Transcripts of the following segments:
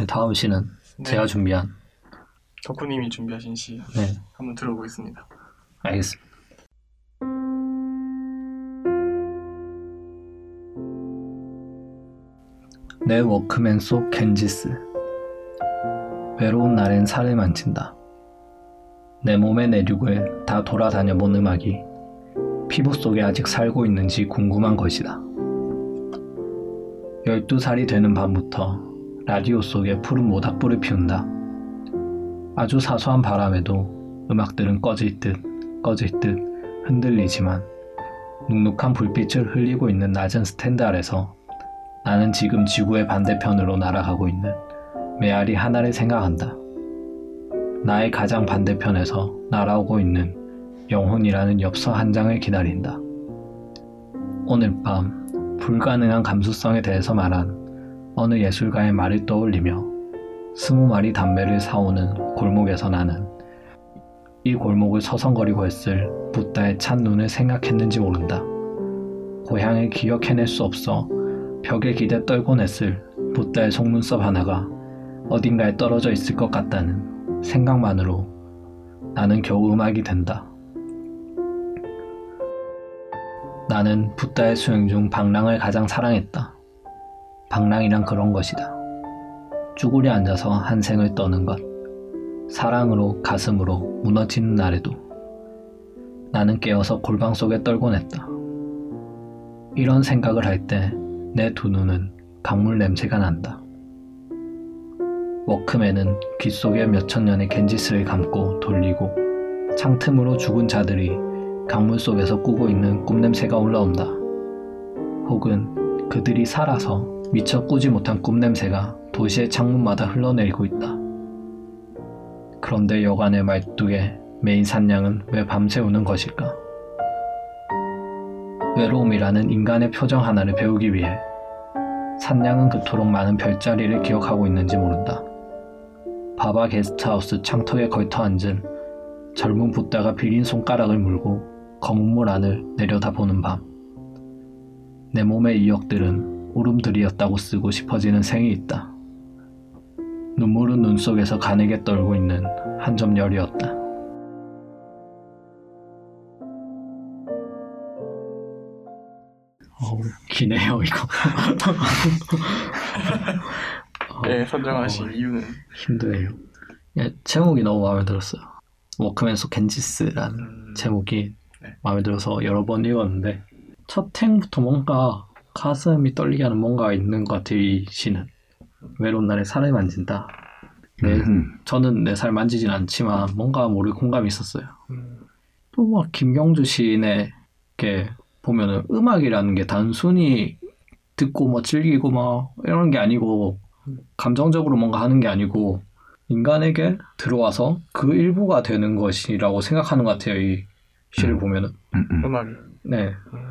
네, 다음 시는 네. 제가 준비한 덕후님이 준비하신 시 네 한번 들어보겠습니다. 알겠습니다. 내 워크맨 속 겐지스 외로운 날엔 살을 만진다. 내 몸의 내륙을 다 돌아다녀 본 음악이 피부 속에 아직 살고 있는지 궁금한 것이다. 12살이 되는 밤부터 라디오 속에 푸른 모닥불을 피운다. 아주 사소한 바람에도 음악들은 꺼질 듯 꺼질 듯 흔들리지만 눅눅한 불빛을 흘리고 있는 낮은 스탠드 아래서 나는 지금 지구의 반대편으로 날아가고 있는 메아리 하나를 생각한다. 나의 가장 반대편에서 날아오고 있는 영혼이라는 엽서 한 장을 기다린다. 오늘 밤 불가능한 감수성에 대해서 말한 어느 예술가의 말을 떠올리며 스무 마리 담배를 사오는 골목에서 나는 이 골목을 서성거리고 했을 붓다의 찬 눈을 생각했는지 모른다. 고향을 기억해낼 수 없어 벽에 기대 떨곤 했을 붓다의 속눈썹 하나가 어딘가에 떨어져 있을 것 같다는 생각만으로 나는 겨우 음악이 된다. 나는 붓다의 수행 중 방랑을 가장 사랑했다. 방랑이란 그런 것이다. 쭈그려 앉아서 한 생을 떠는 것. 사랑으로 가슴으로 무너지는 날에도 나는 깨어서 골방 속에 떨곤 했다. 이런 생각을 할 때 내 두 눈은 강물 냄새가 난다. 워크맨은 귀 속에 몇천 년의 겐지스를 감고 돌리고 창틈으로 죽은 자들이 강물 속에서 꾸고 있는 꿈 냄새가 올라온다. 혹은 그들이 살아서 미처 꾸지 못한 꿈 냄새가 도시의 창문마다 흘러내리고 있다. 그런데 여관의 말뚝에 메인 산냥은 왜 밤새 우는 것일까? 외로움이라는 인간의 표정 하나를 배우기 위해 산냥은 그토록 많은 별자리를 기억하고 있는지 모른다. 바바 게스트하우스 창턱에 걸터 앉은 젊은 붓다가 비린 손가락을 물고 검은 물 안을 내려다보는 밤. 내 몸의 이역들은 울음들이었다고 쓰고 싶어지는 생이 있다. 눈물은 눈 속에서 가늘게 떨고 있는 한 점 열이었다. 어우, 기네요, 이거. 어, 네, 선정하신 어, 이유는 힘드네요. 예, 제목이 너무 마음에 들었어요. 워크맨 속 겐지스라는 음, 제목이 네. 마음에 들어서 여러 번 읽었는데 첫 행부터 뭔가 가슴이 떨리게 하는 뭔가가 있는 것 같아요. 이 시는 외로운 날에 살을 만진다. 네, 음. 저는 내 살 만지진 않지만 뭔가 모르게 공감이 있었어요. 음, 또막 김경주 시인의 게 보면은 음악이라는 게 단순히 듣고 뭐 즐기고 막 이런 게 아니고 감정적으로 뭔가 하는 게 아니고 인간에게 들어와서 그 일부가 되는 것이라고 생각하는 것 같아요. 이 시를 음. 보면은 음, 음. 음악이 네 음,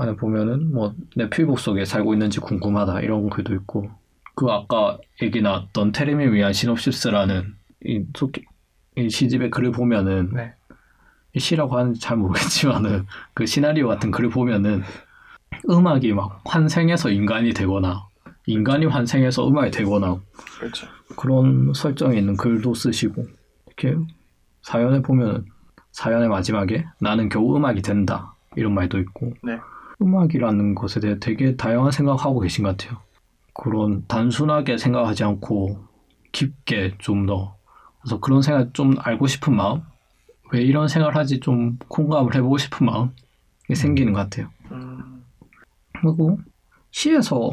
안에 보면은 뭐 내 피부 속에 살고 있는지 궁금하다 이런 글도 있고 그 아까 얘기 나왔던 테레미 위한 시놉시스라는 이, 속- 이 시집의 글을 보면은 네. 이 시라고 하는지 잘 모르겠지만은 그 시나리오 같은 글을 보면은 음악이 막 환생해서 인간이 되거나 인간이 환생해서 음악이 되거나 그렇죠. 그런 설정이 있는 글도 쓰시고 이렇게 사연에 보면은 사연의 마지막에 나는 겨우 음악이 된다 이런 말도 있고 네. 음악이라는 것에 대해 되게 다양한 생각하고 계신 것 같아요. 그런 단순하게 생각하지 않고 깊게 좀 더. 그래서 그런 생각 좀 알고 싶은 마음? 왜 이런 생각을 하지? 좀 공감을 해보고 싶은 마음이 생기는 것 같아요. 음, 그리고 시에서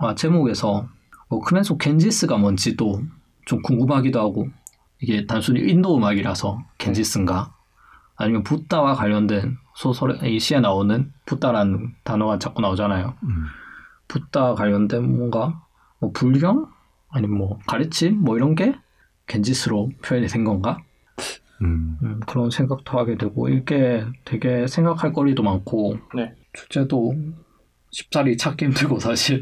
아 제목에서 뭐 크맨소 겐지스가 뭔지도 좀 궁금하기도 하고 이게 단순히 인도 음악이라서 겐지스인가? 아니면 붓다와 관련된 소설에 이 시에 나오는 붓다라는 단어가 자꾸 나오잖아요. 음. 붓다 관련된 뭔가 뭐 불경 아니면 뭐 가르침 뭐 이런 게 겐지스로 표현이 된 건가? 음. 음, 그런 생각도 하게 되고 이게 되게 생각할 거리도 많고 네. 주제도 쉽사리 찾기 힘들고 사실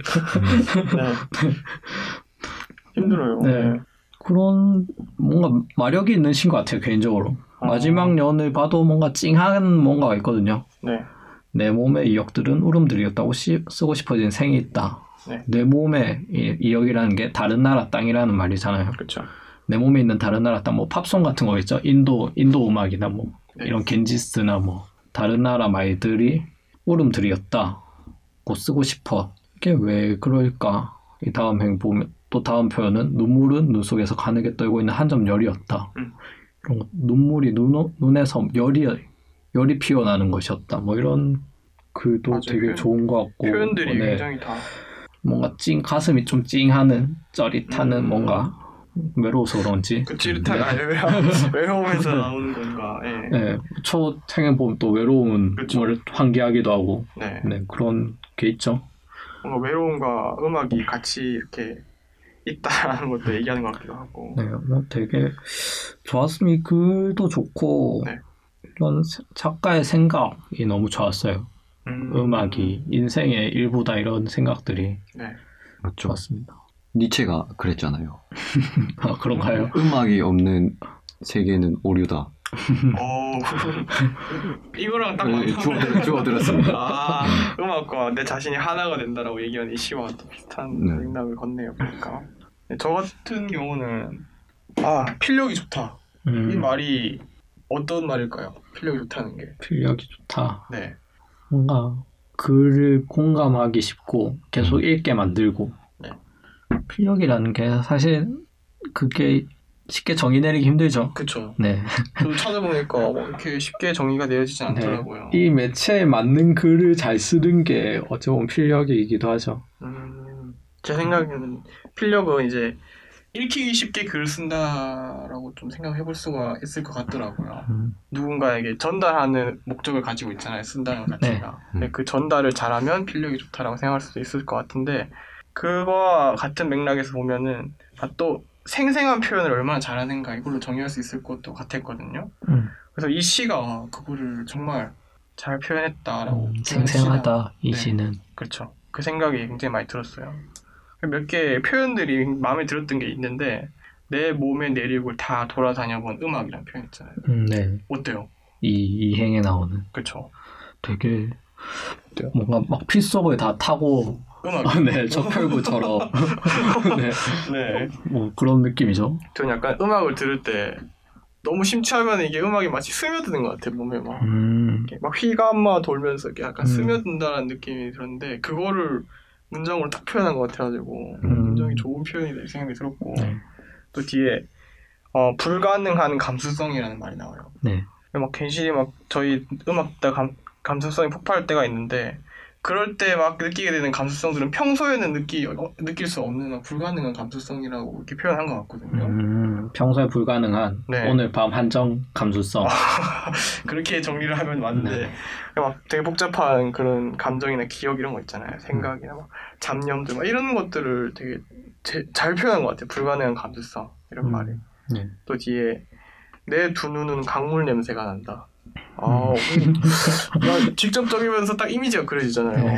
네. 힘들어요. 네. 그런 뭔가 마력이 있는 신 것 같아요 개인적으로 어. 마지막 년을 봐도 뭔가 찡한 뭔가가 있거든요 네. 내 몸의 이역들은 울음들이었다고 시- 쓰고 싶어진 생이 있다 네. 내 몸에 이, 이 여기라는 게 다른 나라 땅이라는 말이잖아요. 그렇죠. 내 몸에 있는 다른 나라 땅, 뭐 팝송 같은 거 있죠. 인도 인도 음악이나 뭐 네. 이런 겐지스나 뭐 다른 나라 말들이 울음들이었다고 쓰고 싶어. 이게 왜 그럴까? 이 다음 행 보면 또 다음 표현은 눈물은 눈 속에서 가늘게 떨고 있는 한 점 열이었다. 음. 이런 거, 눈물이 눈, 눈에서 열이 열이 피어나는 것이었다. 뭐 이런 글도 맞아요. 되게 표현- 좋은 것 같고 표현들이 네. 굉장히 다 뭔가 찡 가슴이 좀 찡하는 쩌릿하는 음. 뭔가 외로워서 그런지 그 찌릿한 네. 아니, 외로, 외로움에서 나오는 건가. 예. 네, 초생에 보면 또 외로움을 그쵸. 환기하기도 하고 네. 네, 그런 게 있죠. 뭔가 외로움과 음악이 같이 이렇게 있다라는 것도 얘기하는 것 같기도 하고. 네, 뭐 되게 좋았습니다. 이 글도 좋고 네. 이런 세- 작가의 생각이 너무 좋았어요. 음, 음악이 인생의 일부다 이런 생각들이 네. 좋았습니다. 니체가 그랬잖아요. 아, 그런가요? 음악이 없는 세계는 오류다. 오, 이거랑 딱 네, 맞는 주워, 주워들었습니다. 아, 음악과 내 자신이 하나가 된다라고 얘기하는 이 시와 또 비슷한 네. 맥락을 걷네요, 보니까. 네, 저 같은 경우는 아, 필력이 좋다. 이 음, 말이 어떤 말일까요? 필력이 좋다는 게. 필력이 좋다. 네. 뭔가 글을 공감하기 쉽고 계속 읽게 만들고 네. 필력이라는 게 사실 그게 쉽게 정의 내리기 힘들죠. 그쵸. 네. 저도 찾아보니까 뭐 이렇게 쉽게 정의가 되어지지 않더라고요. 이 매체에 맞는 글을 잘 쓰는 게 어찌 보면 필력이기도 하죠. 음, 제 생각에는 필력은 이제 읽히기 쉽게 글을 쓴다라고 좀 생각해 볼 수가 있을 것 같더라고요. 음, 누군가에게 전달하는 목적을 가지고 있잖아요. 쓴다는 가치가. 네. 근데 그 전달을 잘하면 필력이 좋다라고 생각할 수도 있을 것 같은데 그거와 같은 맥락에서 보면은 아, 또 생생한 표현을 얼마나 잘하는가 이걸로 정의할 수 있을 것도 같았거든요. 음, 그래서 이 시가 그거를 정말 잘 표현했다라고 음, 생생하다 이 네. 시는. 그렇죠. 그 생각이 굉장히 많이 들었어요. 몇 개 표현들이 마음에 들었던 게 있는데 내 몸의 내륙을 다 돌아다녀본 음악이라는 표현 있잖아요. 음, 네. 어때요? 이 이행에 나오는 그렇죠. 되게 뭔가 막 필속을 다 타고 음악. 네, 저편구처럼 네, 네. 뭐 그런 느낌이죠. 전 약간 음악을 들을 때 너무 심취하면 이게 음악이 마치 스며드는 것 같아요. 몸에 막. 음, 막 휘감아 돌면서 이렇게 약간 음. 스며든다는 느낌이 들었는데 그거를 문장으로 딱 표현한 것 같아가지고 음. 굉장히 좋은 표현이다 이 생각이 들었고 네, 또 뒤에 어, 불가능한 감수성이라는 말이 나와요. 네, 막 괜시리 막 저희 음악 다 감, 감수성이 폭발할 때가 있는데 그럴 때 막 느끼게 되는 감수성들은 평소에는 느끼 어, 느낄 수 없는 막 불가능한 감수성이라고 이렇게 표현한 것 같거든요. 음, 평소에 불가능한 네. 오늘 밤 한정 감수성. 그렇게 정리를 하면 맞는데 막 되게 복잡한 그런 감정이나 기억 이런 거 있잖아요. 생각이나 막 잡념들 막 이런 것들을 되게 제- 잘 표현한 것 같아요. 불가능한 감수성 이런 음, 말이. 네. 또 뒤에 내 두 눈은 강물 냄새가 난다. 아, 음. 나 직접적이면서 딱 이미지가 그려지잖아요. 네.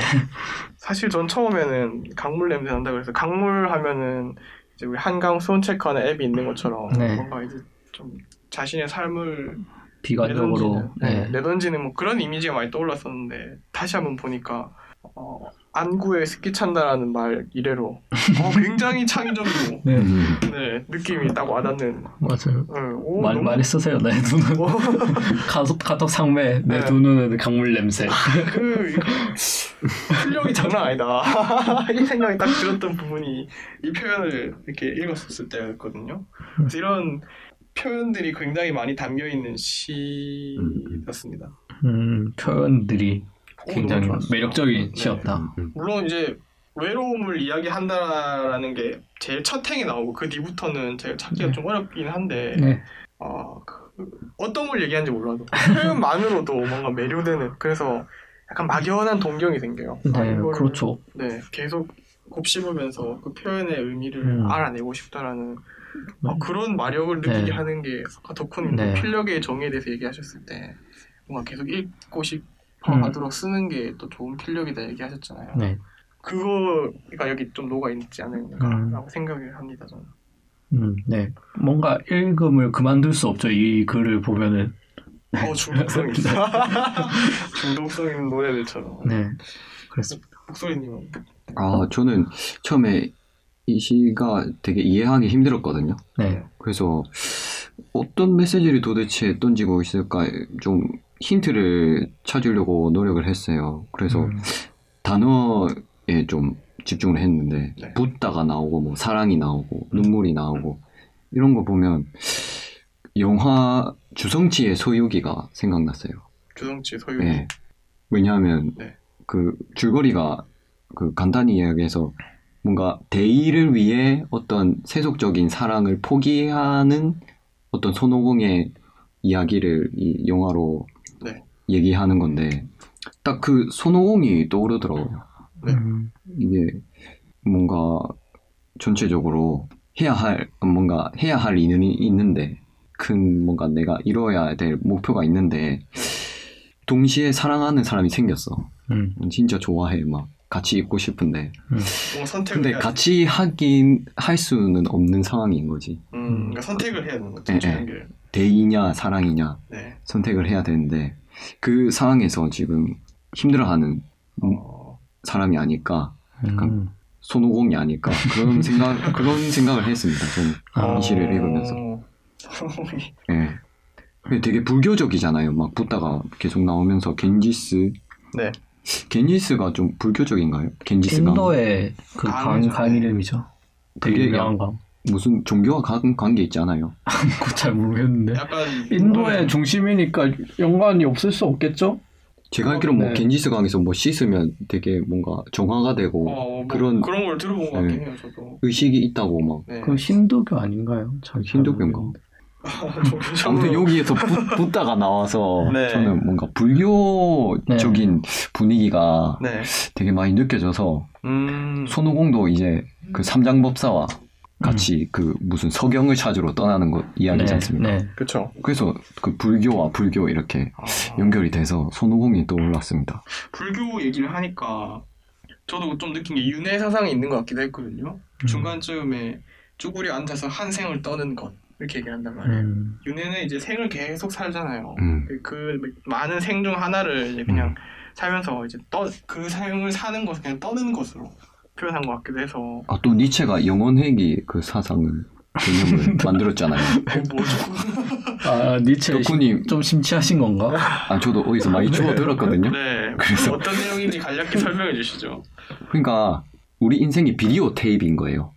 사실 전 처음에는 강물 냄새 난다 그래서 강물 하면은 이제 우리 한강 수온 체크하는 앱이 있는 것처럼 네. 뭔가 이제 좀 자신의 삶을 비관적으로 내던지는, 네, 네. 내던지는 뭐 그런 이미지가 많이 떠올랐었는데 다시 한번 보니까 어, 안구에 습기 찬다라는 말 이래로 어, 굉장히 창의적이고 네, 음. 네, 느낌이 딱 와닿는 맞아요. 네, 오, 많이 너무- 많이 쓰세요. 내 눈은 오, 카톡 카톡 상매 내 네. 두 눈은 강물 냄새. 그 실력이 장난 아니다 이 생각이 딱 들었던 부분이 이 표현을 이렇게 읽었을 때였거든요 그래서 이런 표현들이 굉장히 많이 담겨 있는 시였습니다 음, 표현들이 오, 굉장히 너무 좋았어요. 매력적인 네. 시였다. 음. 물론 이제 외로움을 이야기한다라는 게 제일 첫 행에 나오고 그 뒤부터는 제가 찾기가 네. 좀 어렵긴 한데 네, 아, 그, 어떤 걸 얘기하는지 몰라도 표현만으로도 뭔가 매료되는 그래서 약간 막연한 동경이 생겨요. 아, 네, 이거를, 그렇죠. 네, 계속 곱씹으면서 그 표현의 의미를 음. 알아내고 싶다라는 아, 네. 그런 마력을 느끼게 네. 하는 게 아까 덕후님 네. 필력의 정의에 대해서 얘기하셨을 때 뭔가 계속 읽고 음. 하도록 쓰는 게 또 좋은 필력이다 얘기하셨잖아요. 네, 그거가 여기 좀 녹아 있지 않을까라고 생각을 합니다 저는. 음, 네. 뭔가 읽음을 그만둘 수 없죠. 이 글을 보면은. 어 중독성 있어. 중독성 있는 노래들처럼. 네, 그렇습니다. 목소리님은 아, 저는 처음에 이 시가 되게 이해하기 힘들었거든요. 네. 그래서 어떤 메시지를 도대체 던지고 있을까 좀 힌트를 찾으려고 노력을 했어요. 그래서 음. 단어에 좀 집중을 했는데 네. 붓다가 나오고 뭐 사랑이 나오고 눈물이 나오고 이런 거 보면 영화 주성치의 소유기가 생각났어요. 주성치 소유. 예. 왜냐하면 네. 그 줄거리가 그 간단히 이야기해서 뭔가 대의를 위해 어떤 세속적인 사랑을 포기하는 어떤 손오공의 이야기를 이 영화로 네. 얘기하는 건데 딱 그 손오공이 떠오르더라고요. 네. 음. 이게 뭔가 전체적으로 해야 할 뭔가 해야 할 일이 있는데 큰 뭔가 내가 이루어야 될 목표가 있는데 동시에 사랑하는 사람이 생겼어. 음. 진짜 좋아해 막 같이 있고 싶은데 선택을 근데 해야 같이 하긴 할 수는 없는 상황인 거지. 음, 그러니까 선택을 해야 되는 거죠. 예, 두 예. 대의냐 사랑이냐 네. 선택을 해야 되는데 그 상황에서 지금 힘들어하는 어, 사람이 아닐까 음. 손오공이 아닐까 그런 생각 그런 생각을 했습니다. 저는 아. 이 시를 읽으면서. 예. 근데 되게 불교적이잖아요. 막 붓다가 계속 나오면서 겐지스. 네. 겐지스가 좀 불교적인가요? 겐지스가 인도의 그 강. 강 이름이죠. 되게 유명한 강. 무슨 종교와 관, 관계 있지 않아요? 그거 잘 모르겠는데. 약간 인도의 중심이니까 연관이 없을 수 없겠죠? 제가 알기로 뭐 네. 겐지스 강에서 뭐 씻으면 되게 뭔가 정화가 되고 어, 뭐 그런 그런 걸 들어본 것 같긴 네. 해요. 저도. 의식이 있다고 막 네. 그 힌두교 아닌가요? 잘 힌두교인가? 아무튼 여기에서 붓- 붓다가 나와서 네. 저는 뭔가 불교적인 분위기가 네. 되게 많이 느껴져서 음. 손오공도 이제 그 삼장법사와 같이 그 무슨 서경을 찾으러 떠나는 것 이야기지 않습니까? 네. 그렇죠. 그래서 그 불교와 불교 이렇게 아, 연결이 돼서 손오공이 떠올랐습니다. 불교 얘기를 하니까 저도 좀 느낀 게 윤회 사상이 있는 것 같기도 했거든요. 음. 중간쯤에 쭈구리 앉아서 한 생을 떠는 것 이렇게 얘기를 한단 말이에요. 음. 윤회는 이제 생을 계속 살잖아요. 음. 그 많은 생 중 하나를 이제 그냥 음. 살면서 이제 떠, 그 생을 사는 것을 그냥 떠는 것으로 표현한 것 같기도 해서 아 또 니체가 영원회기 그 사상을 개념을 만들었잖아요. 어, 뭐죠? 아 니체 덕후님 좀 심취하신 건가? 아 저도 어디서 많이 주워 들었거든요. 네. 그래서- 어떤 내용인지 간략히 설명해 주시죠. 그러니까 우리 인생이 비디오 테이프인 거예요.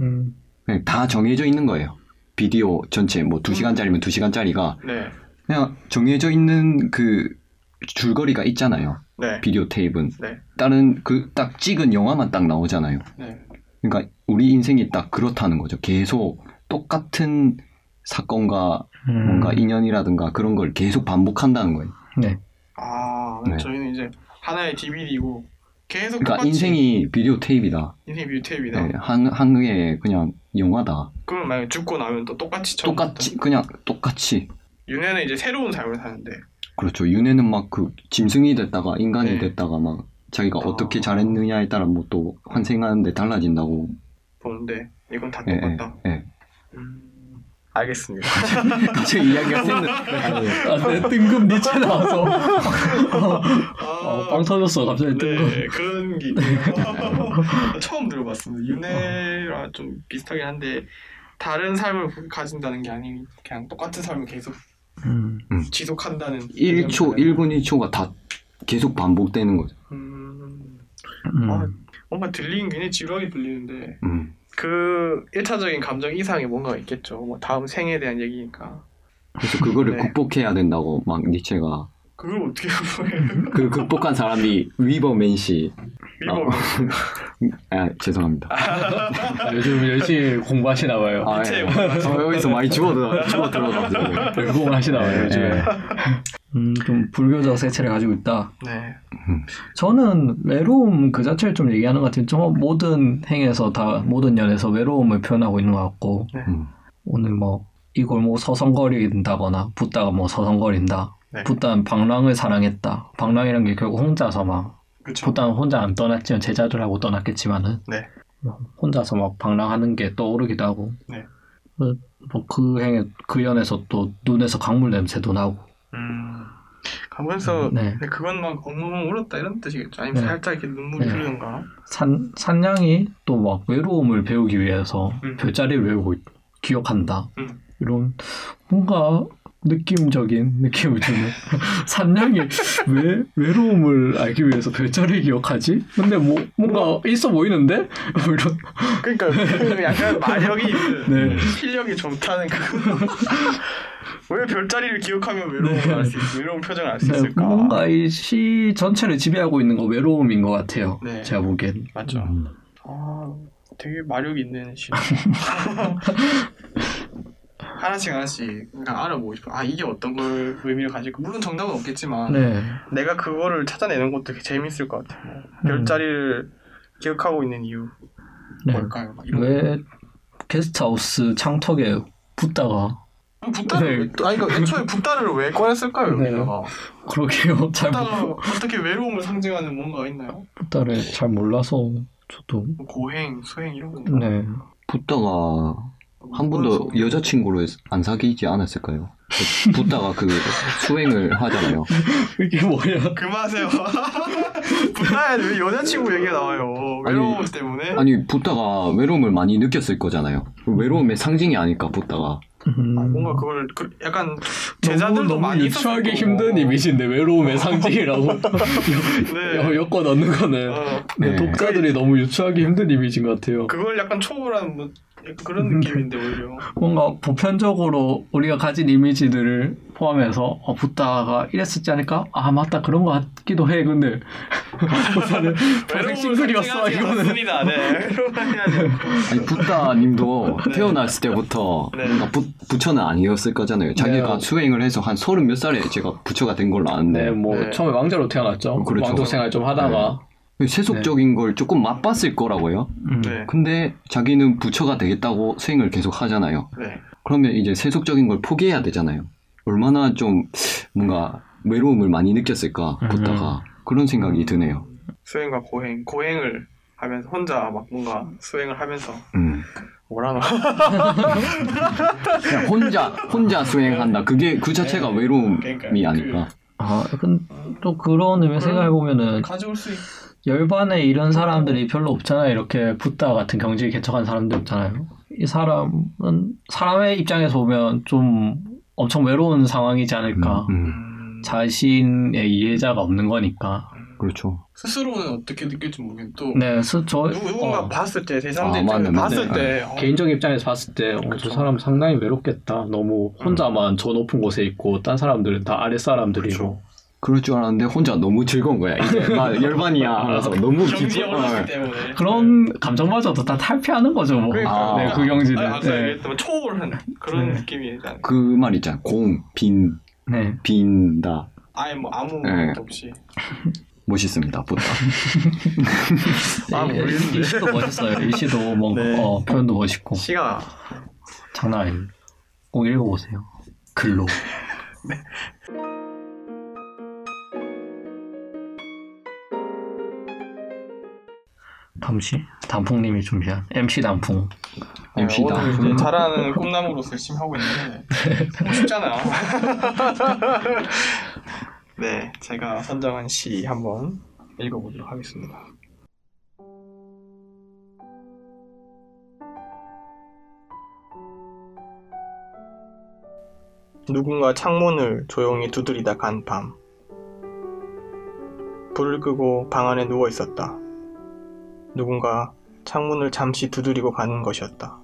음. 그냥 다 정해져 있는 거예요. 비디오 전체 뭐 2시간짜리면 2시간짜리가 네. 그냥 정해져 있는 그 줄거리가 있잖아요. 네. 비디오 테이프는 네. 다른 그 딱 찍은 영화만 딱 나오잖아요. 네. 그러니까 우리 인생이 딱 그렇다는 거죠. 계속 똑같은 사건과 음. 뭔가 인연이라든가 그런 걸 계속 반복한다는 거예요. 네. 아, 네. 저희는 이제 하나의 DVD고 계속 그러니까 똑같이 인생이 비디오 테이프이다. 인생 뮤테이프이다. 네, 한, 한 개의 그냥 영화다. 그러면 만약 죽고 나면 또 똑같이 똑같이 그냥 똑같이 윤회는 이제 새로운 삶을 사는데 그렇죠. 윤회는 막 그 짐승이 됐다가 인간이 네. 됐다가 막 자기가 아. 어떻게 잘했느냐에 따라 뭐 또 환생하는데 달라진다고. 보는데 이건 다 예, 예, 똑같다. 예. 음, 알겠습니다. 갑자기 이야기가 생 아, 내 뜬금 니체 나와서 어, 빵 터졌어 갑자기 뜬금. 네, 그런 게. 처음 들어봤습니다. 윤회랑 좀 비슷하긴 한데 다른 삶을 가진다는 게 아닌 그냥 똑같은 삶을 계속 음. 지속한다는 1초, 1분 1초가 다 계속 반복되는 거죠. 음, 음. 아, 뭔가 들리긴 굉장히 지루하게 들리는데 음. 그 1차적인 감정 이상이 뭔가 있겠죠. 뭐 다음 생에 대한 얘기니까. 그래서 그거를 네. 극복해야 된다고 막 니체가 그걸 어떻게 보여요? 그 극복한 사람이 위버맨 씨. 위법. 아, 죄송합니다. 아, 요즘 열심히 공부하시나 봐요. 아, 예. 어, 여기서 많이 주워 들어, 주워 들어가지고. 열공을 하시나 봐요 네, 요즘에. 네. 음, 좀 불교적 색채를 가지고 있다. 네. 저는 외로움 그 자체를 좀 얘기하는 것 같아요. 좀 모든 행에서 다 모든 연에서 외로움을 표현하고 있는 것 같고 음. 오늘 뭐이 골목 서성거린다거나 붓다가 뭐 서성거린다. 네. 붓다는 방랑을 사랑했다. 방랑이란 게 결국 혼자서 막 그렇죠. 붓다는 혼자 안 떠났지만 제자들하고 떠났겠지만은 네. 뭐 혼자서 막 방랑하는 게 떠오르기도 하고 네. 뭐그 행에 그 연에서 또 눈에서 강물 냄새도 나고 음. 가면서 네. 네, 그건 막 엉엉 울었다 이런 뜻이겠죠. 아니면 네. 살짝 이렇게 눈물이 네. 흐르는가. 산, 산양이 또 막 외로움을 배우기 위해서 음. 별자리를 외우고 있- 기억한다. 음. 이런 뭔가 느낌적인 느낌을 주는 산양이 왜 외로움을 알기 위해서 별자리를 기억하지? 근데 뭐 뭔가 있어 보이는데? 뭐 이런 그러니까 그 약간 마력이 네. 필력이 좋다는 그. 왜 별자리를 기억하면 외로움을 알수 있, 외로운 표정을 알수 네, 있을까? 뭔가 이 시 전체를 지배하고 있는 거 외로움인 것 같아요. 네. 제가 보기엔. 맞죠. 음. 아, 되게 마력 있는 시. 하나씩 하나씩 그러니까 알아보고 싶어. 아 이게 어떤 걸 의미를 가질까? 물론 정답은 없겠지만 네. 내가 그거를 찾아내는 것도 재밌을 것 같아요. 뭐, 음. 별자리를 기억하고 있는 이유 네. 뭘까요? 막 이런 왜 게스트하우스 창턱에 붙다가 거. 붓다를 네. 아니 그러니까 애초에 붓다를 왜 꺼냈을까요? 네. 여기다가 그러게요. 잘 모- 어떻게 외로움을 상징하는 뭔가 있나요? 붙다를 잘 몰라서 저도 뭐 고행, 수행 이런 거. 네. 붙다가 한 번도 여자친구를 안 사귀지 않았을까요? 붙다가 그 수행을 하잖아요. 이게 뭐야? 그만하세요. 붓다에 왜 여자친구 얘기가 나와요? 외로움 때문에? 아니 붙다가 외로움을 많이 느꼈을 거잖아요. 그 외로움의 상징이 아닐까 붙다가. 음, 아, 뭔가 그걸 그 약간 제자들도 너무, 너무 많이 유추하기 힘든. 이미지인데 외로움의 상징이라고 네. 엮어 넣는 거는 어, 네, 네. 독자들이 너무 유추하기 힘든 이미지인 것 같아요. 그걸 약간 초월한 뭐 그런 음. 느낌인데 오히려. 뭔가 보편적으로 우리가 가진 이미지들을 포함해서 어, 붓다가 이랬었지 않을까? 아 맞다 그런 것 같기도 해. 근데 붓다는 평생 싱글이었어 이거는. 네. 아니 붙다님도 네. 태어났을 때부터 네. 뭔가 부, 부처는 아니었을 거잖아요. 자기가 네. 수행을 해서 한 서른 몇 살에 제가 부처가 된 걸로 아는데 네, 뭐 네. 처음에 왕자로 태어났죠. 그렇죠. 왕족 생활 좀 하다가 세속적인 걸 조금 맛봤을 거라고요. 음. 네. 근데 자기는 부처가 되겠다고 수행을 계속 하잖아요. 네. 그러면 이제 세속적인 걸 포기해야 되잖아요. 얼마나 좀 뭔가 외로움을 많이 느꼈을까 음. 붙다가 그런 생각이 드네요. 수행과 고행, 고행을 하면서 혼자 막 뭔가 수행을 하면서 음. 뭐라노? 그냥 혼자 혼자 수행한다. 그게 그 자체가 네. 외로움이 그러니까요. 아닐까. 아, 근데 또 그런 의미 생각해 보면은 가져올 수 있. 열반에 이런 사람들이 별로 없잖아요. 이렇게 붓다 같은 경지에 개척한 사람들 없잖아요. 이 사람은 사람의 입장에서 보면 좀 엄청 외로운 상황이지 않을까. 음, 음. 음, 자신의 이해자가 없는 거니까. 그렇죠. 스스로는 어떻게 느낄지 모르겠는데 또 네, 스, 저 누군가 어, 봤을 때 제3자 아, 입장에서 맞네, 맞네. 봤을 네. 때 어, 개인적 입장에서 봤을 때, 어, 저 그렇죠. 사람 상당히 외롭겠다. 너무 혼자만 저 높은 곳에 있고, 딴 사람들은 다 아래 사람들이고. 그렇죠. 그럴 줄 알았는데 혼자 너무 즐거운 거야. 이제 나 열반이야 하면서 너무. 올랐기 어. 때문에 그런 감정마저도 다 탈피하는 거죠, 뭐. 그러니까. 네, 그 경지는. 아까 네. 얘기했던 초월한 그런 네. 느낌이 일단 그말 있잖아. 공, 빈, 네. 빈다. 아예 뭐 아무 네. 것도 없이 멋있습니다. 붙다. 아, 이- 모르겠는데. 이 시도 멋있어요. 이 시도 뭔가, 네. 어, 표현도 멋있고. 시가 장난 아니에요. 꼭 읽어보세요. 글로. 다 음시 단풍님이 준비한 MC 단풍. MC 다. 오늘 이제 잘하는 꿈나무로서 열심히 하고 있는데 하고 싶잖아. 네, 제가 선정한 시 한번 읽어보도록 하겠습니다. 누군가 창문을 조용히 두드리다 간 밤. 불을 끄고 방 안에 누워 있었다. 누군가 창문을 잠시 두드리고 가는 것이었다.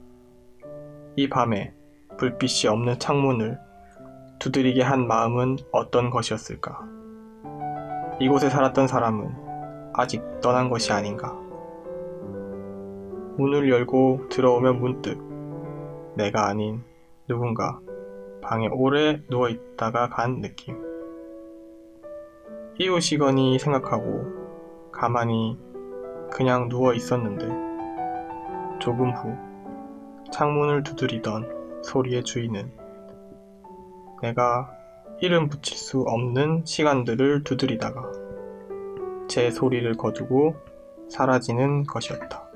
이 밤에 불빛이 없는 창문을 두드리게 한 마음은 어떤 것이었을까? 이곳에 살았던 사람은 아직 떠난 것이 아닌가? 문을 열고 들어오면 문득 내가 아닌 누군가 방에 오래 누워 있다가 간 느낌. 이웃이거니 생각하고 가만히 그냥 누워 있었는데 조금 후 창문을 두드리던 소리의 주인은 내가 이름 붙일 수 없는 시간들을 두드리다가 제 소리를 거두고 사라지는 것이었다.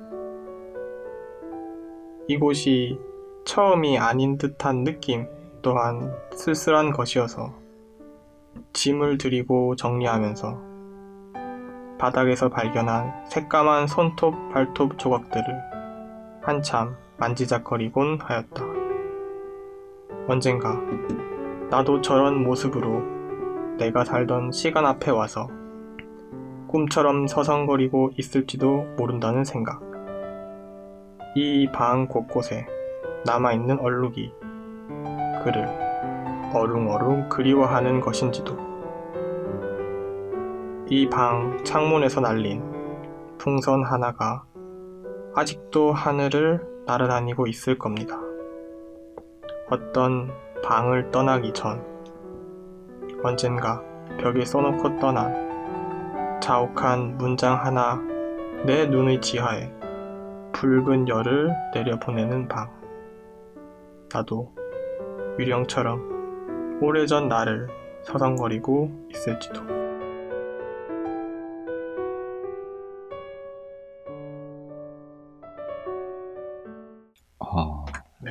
이곳이 처음이 아닌 듯한 느낌 또한 쓸쓸한 것이어서 짐을 들이고 정리하면서 바닥에서 발견한 새까만 손톱 발톱 조각들을 한참 만지작거리곤 하였다. 언젠가 나도 저런 모습으로 내가 살던 시간 앞에 와서 꿈처럼 서성거리고 있을지도 모른다는 생각. 이 방 곳곳에 남아있는 얼룩이 그를 어룽어룽 그리워하는 것인지도. 이 방 창문에서 날린 풍선 하나가 아직도 하늘을 날아다니고 있을 겁니다. 어떤 방을 떠나기 전 언젠가 벽에 써놓고 떠난 자욱한 문장 하나 내 눈의 지하에 붉은 열을 내려보내는 방. 나도 유령처럼 오래전 나를 서성거리고 있을지도.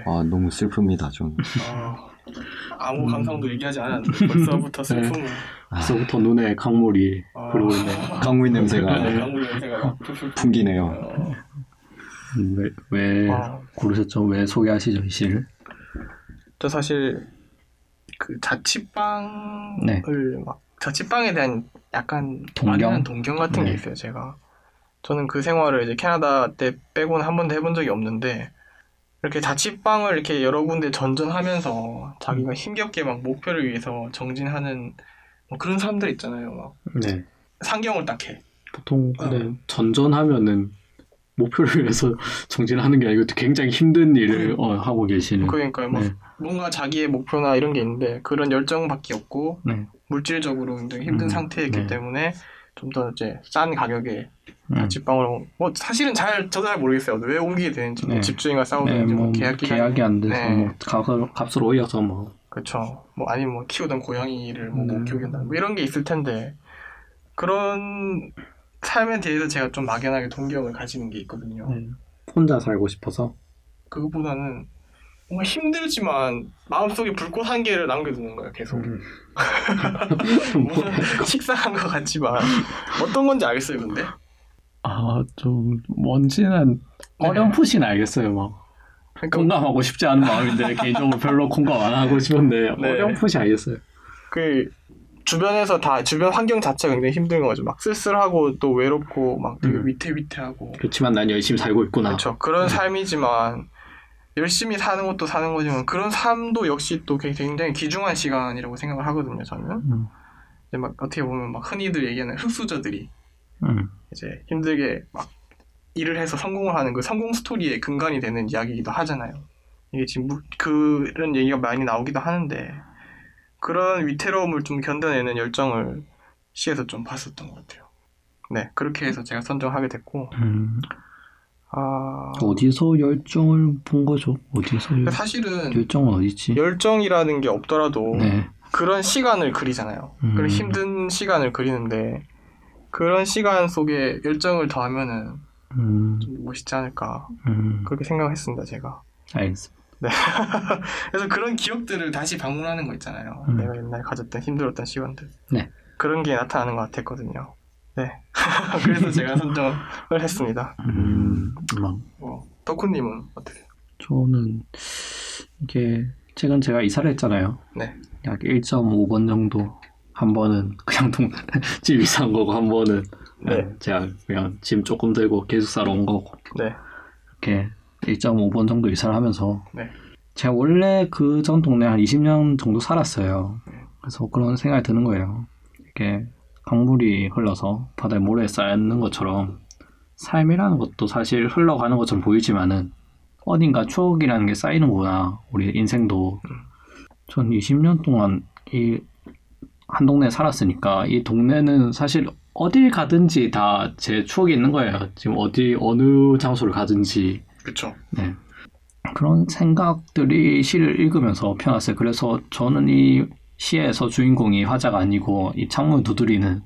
아, 네. 아 너무 슬픕니다. 좀. 어, 아무 감상도 얘기하지 않았는데 벌써부터 슬픔을 벌써부터 눈에 강물이 아. 흐르고 있네. 강물 냄새가 네, 강물 냄새가 풍기네요. 어, 음, 왜, 왜 어. 고르셨죠? 왜 소개하시죠, 이 시를? 저 사실 그 자취방을 네. 막 자취방에 대한 약간 동경? 동경 같은 게 네. 있어요. 제가 저는 그 생활을 이제 캐나다 때 빼고는 한 번도 해본 적이 없는데 이렇게 자취방을 이렇게 여러 군데 전전하면서 자기가 힘겹게 막 목표를 위해서 정진하는 뭐 그런 사람들 있잖아요. 막 네. 상경을 딱 해. 보통 근데 어. 전전하면은 목표를 위해서 정진하는 게 아니고 굉장히 힘든 일을 어, 하고 계시는. 그러니까 막 네. 뭔가 자기의 목표나 이런 게 있는데 그런 열정밖에 없고 네. 물질적으로 굉장히 힘든 음, 상태이기 네. 때문에 좀 더 이제 싼 가격에 음. 자취방으로 뭐 사실은 잘 저도 잘 모르겠어요 왜 옮기게 되는지 뭐 네. 집주인과 네, 싸우든지 뭐뭐 계약 기간 계약이 안 돼서 네. 뭐 값을, 값을 올려서 뭐 그렇죠 뭐 아니면 뭐 키우던 고양이를 뭐못 네. 키우게 한다 뭐 이런 게 있을 텐데 그런 삶에 대해서 제가 좀 막연하게 동경을 가지는 게 있거든요 네. 혼자 살고 싶어서 그것보다는 뭔가 힘들지만 마음속에 불꽃 한 개를 남겨두는 거예요 계속 음. 무슨 식상한 것 같지만 어떤 건지 알겠어요 근데 아좀 뭔지는 네. 어렴풋이는 알겠어요 막 그러니까 공감하고 싶지 않은 마음인데 개인적으로 별로 공감 안 하고 싶은데 네. 어렴풋이 알겠어요 그 주변에서 다 주변 환경 자체가 굉장히 힘든 거죠. 막 쓸쓸하고 또 외롭고 막 되게 음. 위태위태하고 그렇지만 난 열심히 살고 있구나 그렇죠. 그런 삶이지만 열심히 사는 것도 사는 거지만 그런 삶도 역시 또 굉장히 귀중한 시간이라고 생각을 하거든요. 저는 음. 이제 막 어떻게 보면 막 흔히들 얘기하는 흙수저들이 음. 이제 힘들게 막 일을 해서 성공을 하는 그 성공 스토리의 근간이 되는 이야기이기도 하잖아요. 이게 지금 무- 그런 얘기가 많이 나오기도 하는데 그런 위태로움을 좀 견뎌내는 열정을 시에서 좀 봤었던 것 같아요. 네, 그렇게 해서 제가 선정하게 됐고, 음. 아, 어디서 열정을 본 거죠? 어디서 열, 사실은 열정은 어디지? 열정이라는 게 없더라도 네. 그런 시간을 그리잖아요. 음. 그런 힘든 시간을 그리는데 그런 시간 속에 열정을 더하면은 음. 좀 멋있지 않을까 음. 그렇게 생각했습니다, 제가. 알겠습니다. 그래서 그런 기억들을 다시 방문하는 거 있잖아요. 음. 내가 옛날에 가졌던 힘들었던 시간들. 네. 그런 게 나타나는 것 같았거든요. 네. 그래서 제가 선정을 했습니다. 음. 막 뭐, 덕후님은 어떻게? 저는 이게 최근 제가 이사를 했잖아요. 네. 약 1.5번 정도 한 번은 그냥 동, 집 이사 한 거고 한 번은 네. 제가 그냥 짐 조금 들고 기숙사로 온 거고 네. 이렇게 1.5번 정도 이사를 하면서 네. 제가 원래 그 전 동네 한 20년 정도 살았어요. 네. 그래서 그런 생각이 드는 거예요. 이렇게 강물이 흘러서 바다에 모래 쌓는 것처럼 삶이라는 것도 사실 흘러가는 것처럼 보이지만은 어딘가 추억이라는 게 쌓이는구나. 우리 인생도 전 20년 동안 이 한 동네에 살았으니까 이 동네는 사실 어딜 가든지 다 제 추억이 있는 거예요. 지금 어디 어느 장소를 가든지 그쵸. 네. 그런 생각들이 시를 읽으면서 펴놨어요. 그래서 저는 이 시에서 주인공이 화자가 아니고 이 창문 두드리는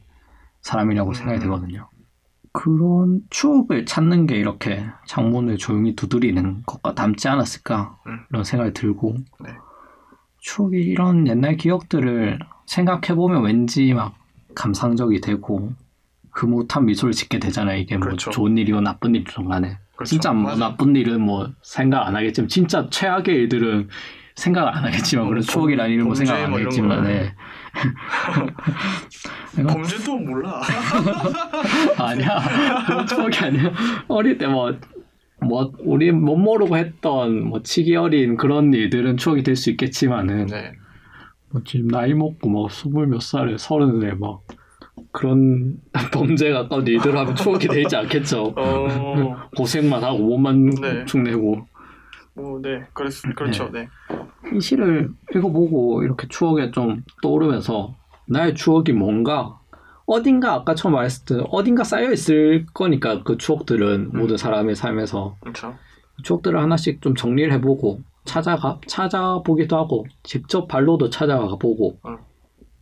사람이라고 음. 생각이 되거든요. 그런 추억을 찾는 게 이렇게 창문을 조용히 두드리는 것과 닮지 않았을까 음. 이런 생각이 들고 네. 추억이 이런 옛날 기억들을 생각해 보면 왠지 막 감상적이 되고 흐뭇한 미소를 짓게 되잖아요. 이게 뭐 그렇죠. 좋은 일이고 나쁜 일이든 간에. 그렇죠. 진짜 뭐. 나쁜 일은 뭐 생각 안 하겠지만 진짜 최악의 일들은 생각 안 하겠지만 그런 음, 추억이라는 일은 뭐 범죄 생각 안뭐 이런 하겠지만 거. 네. 이거 범죄도 몰라. 아니야 그런 추억이 아니야 어릴 때뭐 뭐 우리 못 모르고 했던 뭐 치기 어린 그런 일들은 추억이 될 수 있겠지만은 네. 뭐 지금 나이 먹고 뭐 스물 몇 살에 서른에 막 그런 범죄 가까운 일들 하면 추억이 되지 않겠죠. 어. 고생만 하고 몸만 네. 축내고 뭐, 네. 그렇, 그렇죠. 네. 이 시를 읽어보고 이렇게 추억에 좀 떠오르면서 나의 추억이 뭔가 어딘가 아까 처음 말했을 때 어딘가 쌓여 있을 거니까 그 추억들은 음. 모든 사람의 삶에서 그렇죠. 추억들을 하나씩 좀 정리를 해보고 찾아가 찾아보기도 하고 직접 발로도 찾아가 보고 음.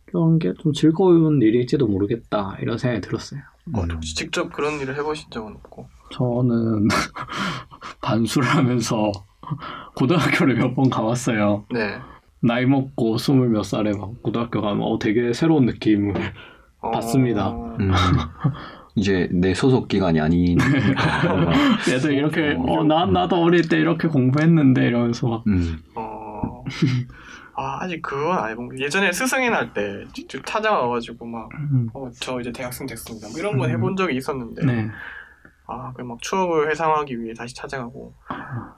그런 게 좀 즐거운 일일지도 모르겠다 이런 생각이 들었어요. 어, 혹시 직접 그런 일을 해보신 적은 없고. 저는 반수를 하면서 고등학교를 몇 번 가봤어요. 네. 나이 먹고 스물 몇 살에 막 고등학교 가면 어, 되게 새로운 느낌을 어, 봤습니다. 음, 이제 내 소속 기관이 뭔가, 얘들 이렇게 어, 나, 나도 어릴 때 이렇게 공부했는데 이러면서 막 음, 어. 아, 아직 그건 안 해본 거. 예전에 스승의 날때 직접 찾아와가지고 막, 음, 어, 저 이제 대학생 됐습니다. 뭐 이런 건 음. 해본 적이 있었는데, 네. 아, 그막 추억을 회상하기 위해 다시 찾아가고,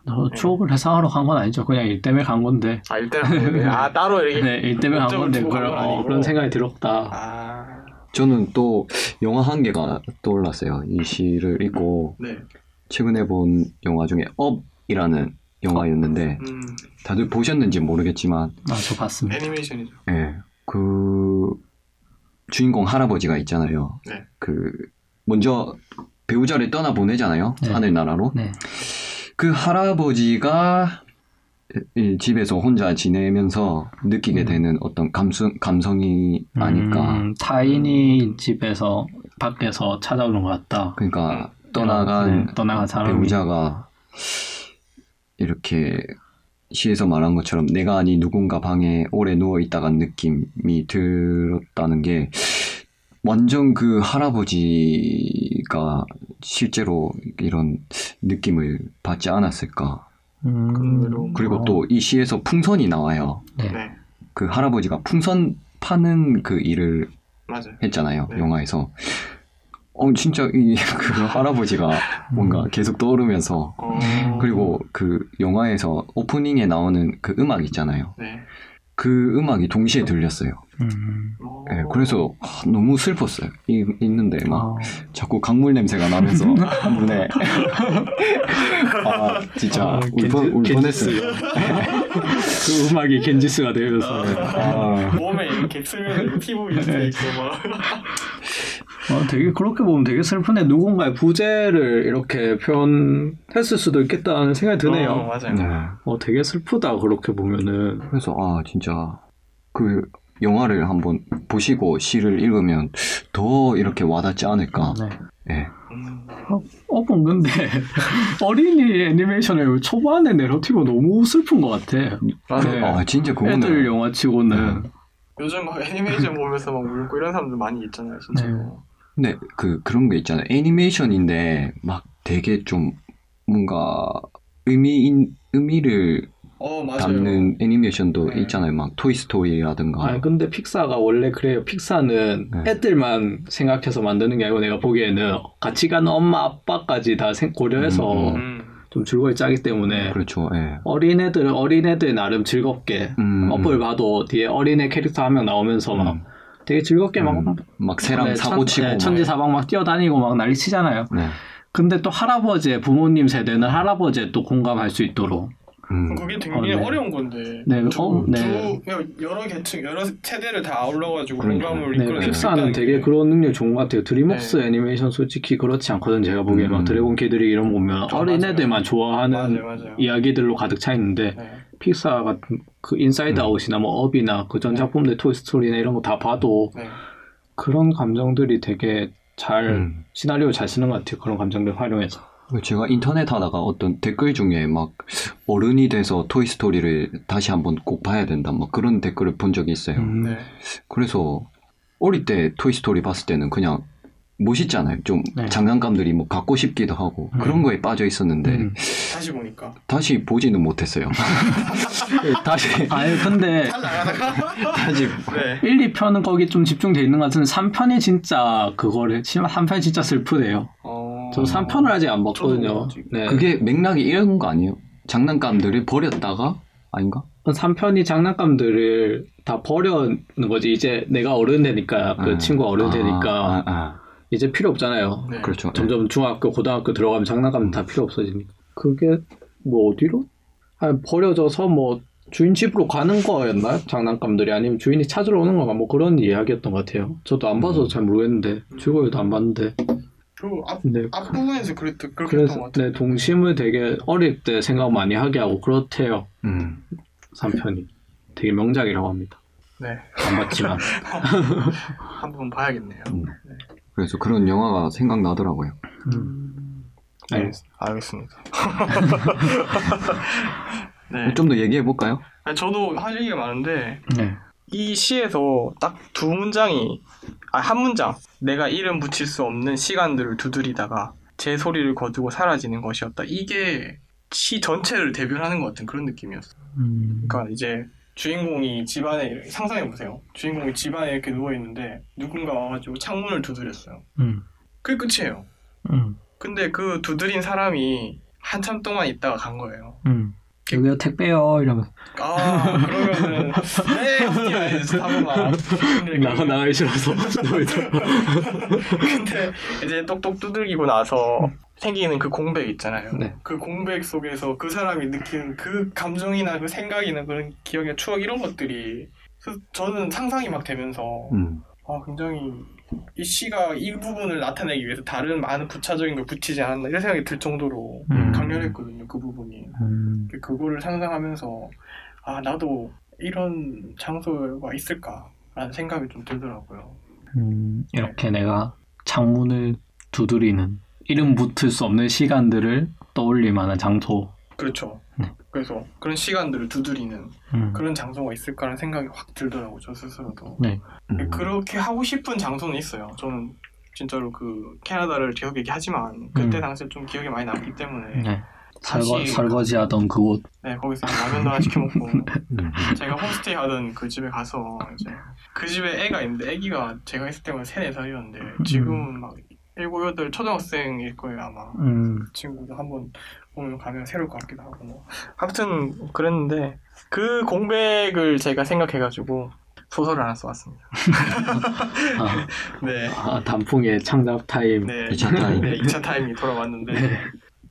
저 추억을 회상하러 간 건 아니죠. 그냥 일 때문에 간 건데. 아, 일단은, 아, 따로 이렇게. 네, 일 때문에 간 건데 그런, 어. 그런 생각이 들었다. 아, 저는 또 영화 한 개가 떠올랐어요. 이 시를 읽고 네. 최근에 본 영화 중에 업이라는 영화였는데 음, 다들 보셨는지 모르겠지만 아, 저 봤습니다. 애니메이션이죠. 예, 그 주인공 할아버지가 있잖아요. 네. 그 먼저 배우자를 떠나 보내잖아요. 네. 하늘나라로. 네. 그 할아버지가 이 집에서 혼자 지내면서 느끼게 음. 되는 어떤 감성 감성이 아닐까. 음, 타인이 집에서 밖에서 찾아오는 것 같다. 그러니까 떠나간 네, 떠나간 사람이 배우자가 이렇게 시에서 말한 것처럼 내가 아닌 누군가 방에 오래 누워 있다간 느낌이 들었다는 게 완전 그 할아버지가 실제로 이런 느낌을 받지 않았을까. 음, 그리고 어, 또이 시에서 풍선이 나와요. 네. 네. 그 할아버지가 풍선 파는 그 일을 맞아요. 했잖아요. 네. 영화에서. 어, 진짜 이 그 할아버지가 뭔가 계속 떠오르면서 어, 그리고 그 영화에서 오프닝에 나오는 그 음악 있잖아요. 네. 그 음악이 동시에 들렸어요. 음, 어, 예, 그래서 아, 너무 슬펐어요. 이, 있는데 막 어, 자꾸 강물 냄새가 나면서 눈에 아 진짜 아, 울, 뻔, 울 겐지- 뻔했어요. 그 음악이 겐지스가 되면서 아, 몸에 이렇게 쓰면 피부 밑에 있고 막. 어, 되게 그렇게 보면 되게 슬프네. 누군가의 부재를 이렇게 표현했을 수도 있겠다는 생각이 드네요. 어, 맞아요. 네. 어, 되게 슬프다 그렇게 보면은. 그래서 아 진짜 그 영화를 한번 보시고 시를 읽으면 더 이렇게 와닿지 않을까. 네. 예. 음, 어, 어, 근데 어린이 애니메이션의 초반에 내러티브 너무 슬픈 것 같아. 맞아요. 네. 아 진짜 그거는 애들 영화치고는 요즘 막 애니메이션 보면서 막 울고 이런 사람들 많이 있잖아요, 진짜. 네. 근데 그 그런 게 있잖아요. 애니메이션인데 막 되게 좀 뭔가 의미 의미를 어, 맞아요. 담는 애니메이션도 네. 있잖아요. 막 토이 스토리라든가. 아 근데 픽사가 원래 그래요. 픽사는 네. 애들만 생각해서 만드는 게 아니고 내가 보기에는 같이 가는 엄마 아빠까지 다 생- 고려해서 음, 음, 좀 즐거이 짜기 때문에 그렇죠. 예. 어린애들 어린애들 나름 즐겁게 음, 어플 봐도 뒤에 어린애 캐릭터 한 명 나오면서 막 음. 되게 즐겁게 막 음, 막 새랑 네, 사고 천- 치고 네, 막. 천지 사방 막 뛰어다니고 막 난리 치잖아요. 네. 근데 또 할아버지의 부모님 세대는 할아버지에 또 공감할 수 있도록 음. 그게 굉장히 어, 네. 어려운 건데. 네, 두, 어, 네. 두, 여러 계층, 여러 세대를 다 아울러가지고. 공감을 네, 픽사는 되게 게. 그런 능력 좋은 것 같아요. 드림웍스 네. 애니메이션 솔직히 그렇지 않거든 제가 보기에 막 음. 드래곤 길들이기 이런 거 보면 아, 어린애들만. 좋아하는 맞아요, 맞아요. 이야기들로 가득 차 있는데 네. 픽사 같은 그 인사이드 음. 아웃이나 뭐 업이나 그전 작품들 토이 스토리나 이런 거 다 봐도 네. 그런 감정들이 되게 잘 음. 시나리오 잘 쓰는 것 같아요. 그런 감정들 활용해서. 제가 인터넷 하다가 어떤 댓글 중에 막 어른이 돼서 토이 스토리를 다시 한번 꼭 봐야 된다 막 그런 댓글을 본 적이 있어요. 음. 네. 그래서 어릴 때 토이 스토리 봤을 때는 그냥 멋있잖아요. 좀 네. 장난감들이 뭐 갖고 싶기도 하고 음. 그런 거에 빠져 있었는데 음. 다시 보니까 다시 보지는 못했어요. 다시 아니 근데 다시 네. 1, 2편은 거기 좀 집중돼 있는 것 같은데 3편이 진짜 그거를 3편 진짜 슬프네요. 어... 저 3편을 아직 안 봤거든요. 네. 그게 맥락이 이런 거 아니에요? 장난감들을 버렸다가 아닌가? 3편이 장난감들을 다 버려는 거지. 이제 내가 어른 되니까 그 아, 친구가 어른 아, 되니까 아, 아. 이제 필요 없잖아요. 네. 그렇죠. 점점 중학교, 고등학교 들어가면 장난감 다 필요 없어지니까. 그게 뭐 어디로? 아 버려져서 뭐 주인 집으로 가는 거였나요? 장난감들이 아니면 주인이 찾으러 오는 건가? 뭐 그런 이야기였던 것 같아요. 저도 안 봐서 음. 잘 모르겠는데 주고도 안 봤는데. 그 앞, 네. 앞부분에서 그랬, 그렇게 했던 것 그래서 같아요. 네 동심을 되게 어릴 때 생각 많이 하게 하고 그렇대요. 음. 3편이 되게 명작이라고 합니다. 네. 안 봤지만. 한 번 봐야겠네요. 음. 그래서 그런 영화가 생각나더라고요. 음. 네. 네. 알겠습니다. 네. 좀 더 얘기해 볼까요? 저도 할 얘기가 많은데 네. 이 시에서 딱 두 문장이 아 한 문장 내가 이름 붙일 수 없는 시간들을 두드리다가 제 소리를 거두고 사라지는 것이었다. 이게 시 전체를 대변하는 것 같은 그런 느낌이었어. 음. 그러니까 이제 주인공이 집안에 상상해 보세요. 주인공이 집안에 이렇게 누워 있는데 누군가 와가지고 창문을 두드렸어요. 음. 그게 끝이에요. 음. 근데 그 두드린 사람이 한참 동안 있다가 간 거예요. 음. 여기요 택배요 이러면서 아 그러면은 네 근데 나가 그- 나가기 싫어서 근데 이제 똑똑 두들기고 나서 생기는 그 공백 있잖아요. 네. 그 공백 속에서 그 사람이 느끼는 그 감정이나 그 생각이나 그런 기억이나 추억 이런 것들이 그- 저는 상상이 막 되면서 음. 아 굉장히 이 시가 이 부분을 나타내기 위해서 다른 많은 부차적인 걸 붙이지 않았나 이런 생각이 들 정도로 음. 강렬했거든요 그 부분이. 음. 그거를 상상하면서 아 나도 이런 장소가 있을까라는 생각이 좀 들더라고요. 음, 이렇게 내가 창문을 두드리는 이름 붙을 수 없는 시간들을 떠올릴 만한 장소 그렇죠. 네. 그래서 그런 시간들을 두드리는 음. 그런 장소가 있을까라는 생각이 확 들더라고요. 저 스스로도. 네. 음. 그렇게 하고 싶은 장소는 있어요. 저는 진짜로 그 캐나다를 계속 얘기하지만 그때 음. 당시에 좀 기억에 많이 남기 때문에 네. 설거, 다시- 설거지 하던 그곳 네 거기서 라면도 하나 시켜 먹고 음. 제가 홈스테이 하던 그 집에 가서 이제 그 집에 애가 있는데 애기가 제가 있을 때만 세네 살이었는데 지금 막 일곱 여덟 초등학생일 거예요 아마. 음. 그 친구도 한번 보면 가면 새로울 것 같기도 하고 뭐. 아무튼 그랬는데 그 공백을 제가 생각해가지고 소설을 하나 써왔습니다. 아, 네. 아, 단풍의 창작 타임 네, 2차 타임. 네, 2차 타임이 돌아왔는데.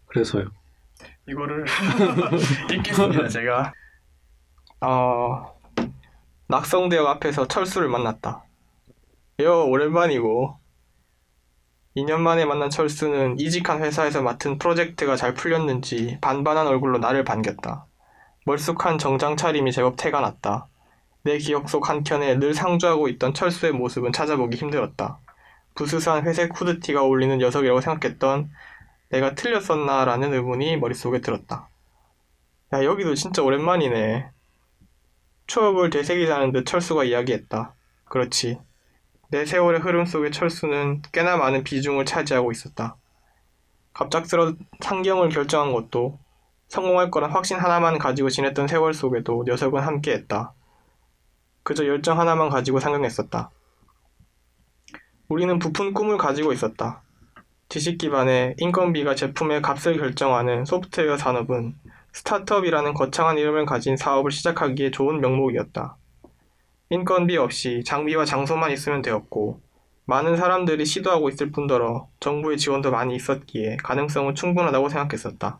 그래서요. 이거를 읽겠습니다 제가. 어, 낙성대역 앞에서 철수를 만났다. 여 오랜만이고 2년 만에 만난 철수는 이직한 회사에서 맡은 프로젝트가 잘 풀렸는지 반반한 얼굴로 나를 반겼다 멀쑥한 정장 차림이 제법 태가 났다 내 기억 속 한켠에 늘 상주하고 있던 철수의 모습은 찾아보기 힘들었다 부스스한 회색 후드티가 어울리는 녀석이라고 생각했던 내가 틀렸었나 라는 의문이 머릿속에 들었다. 야, 여기도 진짜 오랜만이네. 추억을 되새기자는 듯 철수가 이야기했다. 그렇지. 내 세월의 흐름 속에 철수는 꽤나 많은 비중을 차지하고 있었다. 갑작스런 상경을 결정한 것도 성공할 거란 확신 하나만 가지고 지냈던 세월 속에도 녀석은 함께했다. 그저 열정 하나만 가지고 상경했었다. 우리는 부푼 꿈을 가지고 있었다. 지식 기반의 인건비가 제품의 값을 결정하는 소프트웨어 산업은 스타트업이라는 거창한 이름을 가진 사업을 시작하기에 좋은 명목이었다. 인건비 없이 장비와 장소만 있으면 되었고, 많은 사람들이 시도하고 있을 뿐더러 정부의 지원도 많이 있었기에 가능성은 충분하다고 생각했었다.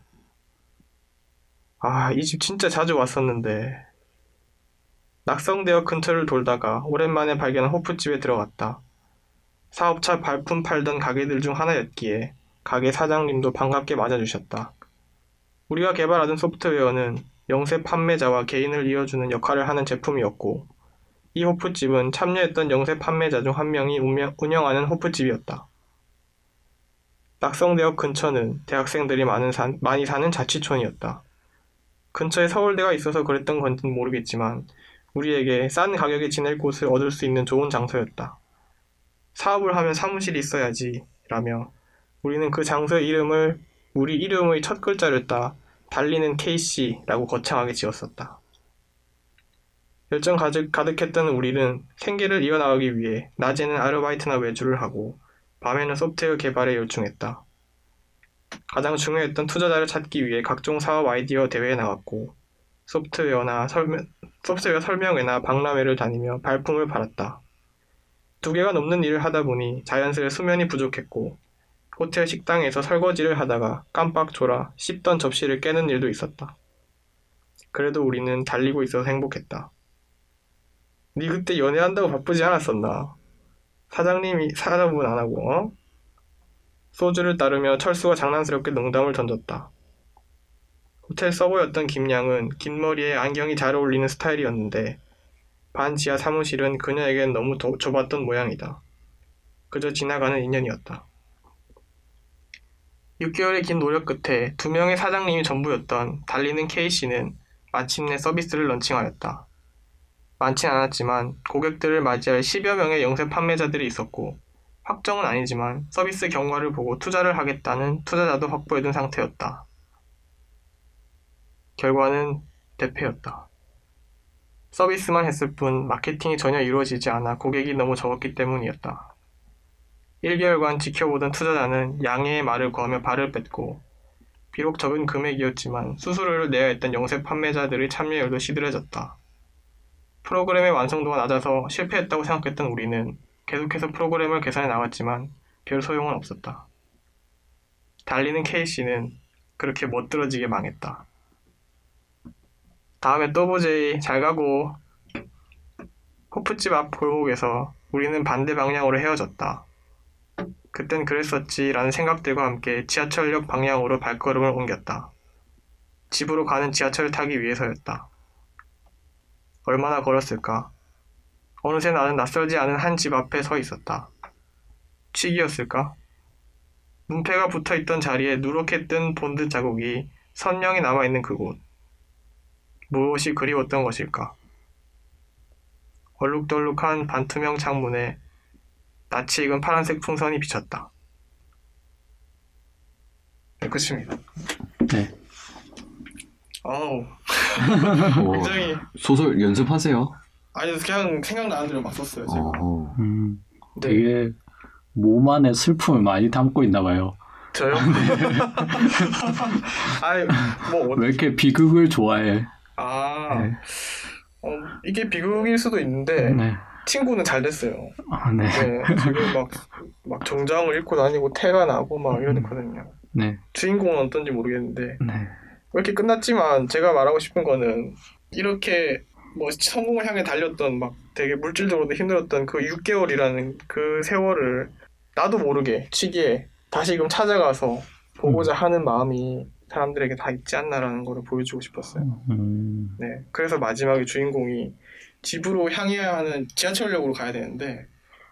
아, 이 집 진짜 자주 왔었는데. 낙성대역 근처를 돌다가 오랜만에 발견한 호프집에 들어갔다. 사업차 발품 팔던 가게들 중 하나였기에 가게 사장님도 반갑게 맞아주셨다. 우리가 개발하던 소프트웨어는 영세 판매자와 개인을 이어주는 역할을 하는 제품이었고, 이 호프집은 참여했던 영세 판매자 중 한 명이 운영하는 호프집이었다. 낙성대역 근처는 대학생들이 많은 산, 많이 사는 자취촌이었다. 근처에 서울대가 있어서 그랬던 건지는 모르겠지만 우리에게 싼 가격에 지낼 곳을 얻을 수 있는 좋은 장소였다. 사업을 하면 사무실이 있어야지 라며 우리는 그 장소의 이름을 우리 이름의 첫 글자를 따 달리는 KC라고 거창하게 지었었다. 열정 가득, 가득했던 우리는 생계를 이어나가기 위해 낮에는 아르바이트나 외주를 하고 밤에는 소프트웨어 개발에 열중했다. 가장 중요했던 투자자를 찾기 위해 각종 사업 아이디어 대회에 나갔고 소프트웨어나 설명, 소프트웨어 설명회나 박람회를 다니며 발품을 팔았다. 두 개가 넘는 일을 하다 보니 자연스레 수면이 부족했고 호텔 식당에서 설거지를 하다가 깜빡 졸아 씹던 접시를 깨는 일도 있었다. 그래도 우리는 달리고 있어서 행복했다. 니 그때 연애한다고 바쁘지 않았었나? 사장님이 사자분 안 하고 어? 소주를 따르며 철수가 장난스럽게 농담을 던졌다. 호텔 서버였던 김양은 긴 머리에 안경이 잘 어울리는 스타일이었는데 반 지하 사무실은 그녀에겐 너무 더- 좁았던 모양이다. 그저 지나가는 인연이었다. 6개월의 긴 노력 끝에 두 명의 사장님이 전부였던 달리는 K씨는 마침내 서비스를 런칭하였다. 많진 않았지만 고객들을 맞이할 10여 명의 영세 판매자들이 있었고 확정은 아니지만 서비스 경과를 보고 투자를 하겠다는 투자자도 확보해둔 상태였다. 결과는 대패였다. 서비스만 했을 뿐 마케팅이 전혀 이루어지지 않아 고객이 너무 적었기 때문이었다. 1개월간 지켜보던 투자자는 양해의 말을 거하며 발을 뺐고 비록 적은 금액이었지만 수수료를 내야 했던 영세 판매자들의 참여율도 시들해졌다. 프로그램의 완성도가 낮아서 실패했다고 생각했던 우리는 계속해서 프로그램을 개선해 나갔지만 별 소용은 없었다. 달리는 K씨는 그렇게 멋들어지게 망했다. 다음에 또 보제이 잘 가고 호프집 앞 골목에서 우리는 반대 방향으로 헤어졌다. 그땐 그랬었지 라는 생각들과 함께 지하철역 방향으로 발걸음을 옮겼다. 집으로 가는 지하철을 타기 위해서였다. 얼마나 걸었을까? 어느새 나는 낯설지 않은 한 집 앞에 서 있었다. 취기였을까? 문패가 붙어 있던 자리에 누렇게 뜬 본드 자국이 선명히 남아있는 그곳. 무엇이 그리웠던 것일까? 얼룩덜룩한 반투명 창문에 낯이 익은 파란색 풍선이 비쳤다. 네, 끝입니다. 네. 어우, 어, 굉장히 소설 연습하세요. 아니 그냥 생각나는 대로 막 썼어요. 제가. 어, 음, 네. 되게 몸 안에 슬픔을 많이 담고 있나 봐요. 저요? 아니 뭐 어- 왜 이렇게 비극을 좋아해? 아 네. 어, 이게 비극일 수도 있는데 네. 친구는 잘 됐어요. 아, 네. 네, 지금 막, 막 정장을 입고 다니고 태가 나고 막 이러거든요. 네. 주인공은 어떤지 모르겠는데 네. 이렇게 끝났지만 제가 말하고 싶은 거는 이렇게 뭐 성공을 향해 달렸던 막 되게 물질적으로도 힘들었던 그 6개월이라는 그 세월을 나도 모르게 취기에 다시금 찾아가서 보고자 하는 마음이 사람들에게 다 있지 않나라는 거를 보여주고 싶었어요. 음, 네. 그래서 마지막에 주인공이 집으로 향해야 하는 지하철역으로 가야 되는데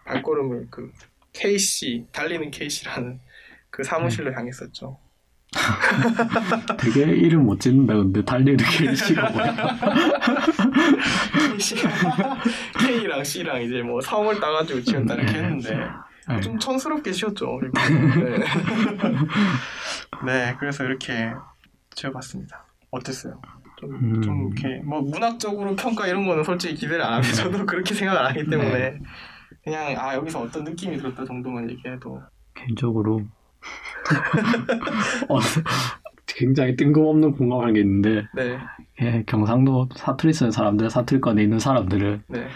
발걸음을 그 KC 달리는 KC라는 그 사무실로 향했었죠. 되게 이름 못 짓는다 근데 달리는 게시가 뭐야? K랑 C랑 이제 뭐 성을 따가지고 지었다 이렇게 했는데 네. 좀 촌스럽게 지었죠. 네. 네, 그래서 이렇게 지어봤습니다. 어땠어요? 좀, 음. 좀 이렇게 뭐 문학적으로 평가 이런 거는 솔직히 기대를 안 하고 저도 그렇게 생각을 안 하기 때문에 네. 그냥 아 여기서 어떤 느낌이 들었다 정도만 얘기해도 개인적으로 어, 굉장히 뜬금없는 공감할 게 있는데 네, 예, 경상도 사투리 쓰는 사람들, 사투리권에 있는 사람들은 네.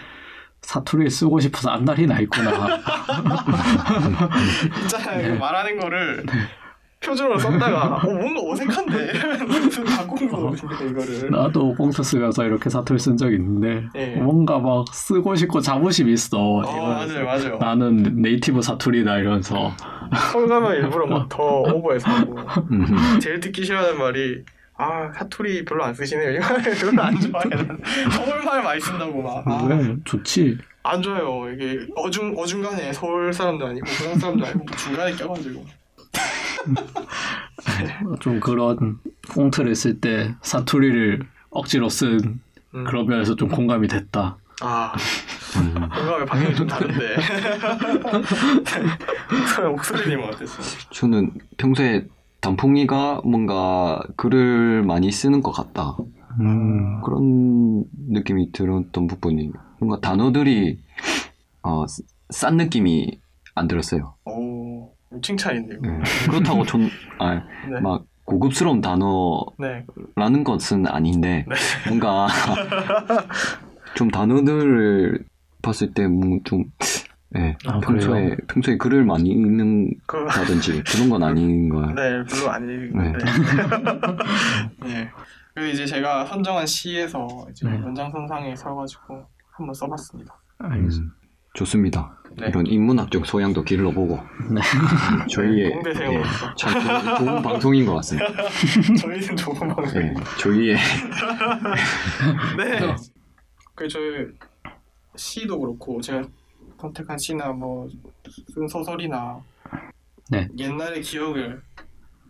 사투리를 쓰고 싶어서 안달이 나 있구나. 있잖아요. 네. 말하는 거를 표준어로 썼다가 어 뭔가 어색한데 바꾼 거거든요 이거를. 나도 꽁트 쓰면서 이렇게 사투리 쓴적 있는데 예. 뭔가 막 쓰고 싶고 자부심 있어. 어 맞아요 맞아요. 나는 네이티브 사투리다 이러면서 서울 가면 일부러 막 더 오버해서 하고 음. 제일 듣기 싫어하는 말이 아 사투리 별로 안 쓰시네요. 별로 안 좋아해. 서울말 많이 쓴다고 막. 아, 왜 좋지? 안 좋아요. 이게 어중 어중간에 서울 사람도 아니고 부산 사람도 아니고 중간에 껴가지고 좀 그런 꽁트를 쓸 때 사투리를 억지로 쓴 음. 그런 면에서 좀 공감이 됐다. 아 음. 공감의 방향이 좀 다른데 목소리 목소리님은 어땠어요? 저는 평소에 단풍이가 뭔가 글을 많이 쓰는 것 같다. 음. 그런 느낌이 들었던 부분이 뭔가 단어들이 어, 쓰- 싼 느낌이 안 들었어요. 오 칭찬인데요. 네. 그렇다고 전, 아, 네. 막 고급스러운 단어라는 네. 것은 아닌데 네. 뭔가 좀 단어들을 봤을 때좀 예, 아, 평소에 그래요? 평소에 글을 많이 그, 읽는다든지 그런 건 아닌 거예요. 네, 별로 안 읽는데. 네. 그리고 이제 제가 선정한 시에서 이제 네. 연장선상에 서가지고 한번 써봤습니다. 알겠습니다. 음, 좋습니다. 네. 이런 인문학적 소양도 길러보고 네. 저희의 공대생으로서 예, 참 좋은, 좋은 방송인 것 같습니다. 저희는 좋은 예, 방송입니다. 저희의 네. 그 저희 시도 그렇고 제가 선택한 시나 뭐 쓴 소설이나 네. 옛날의 기억을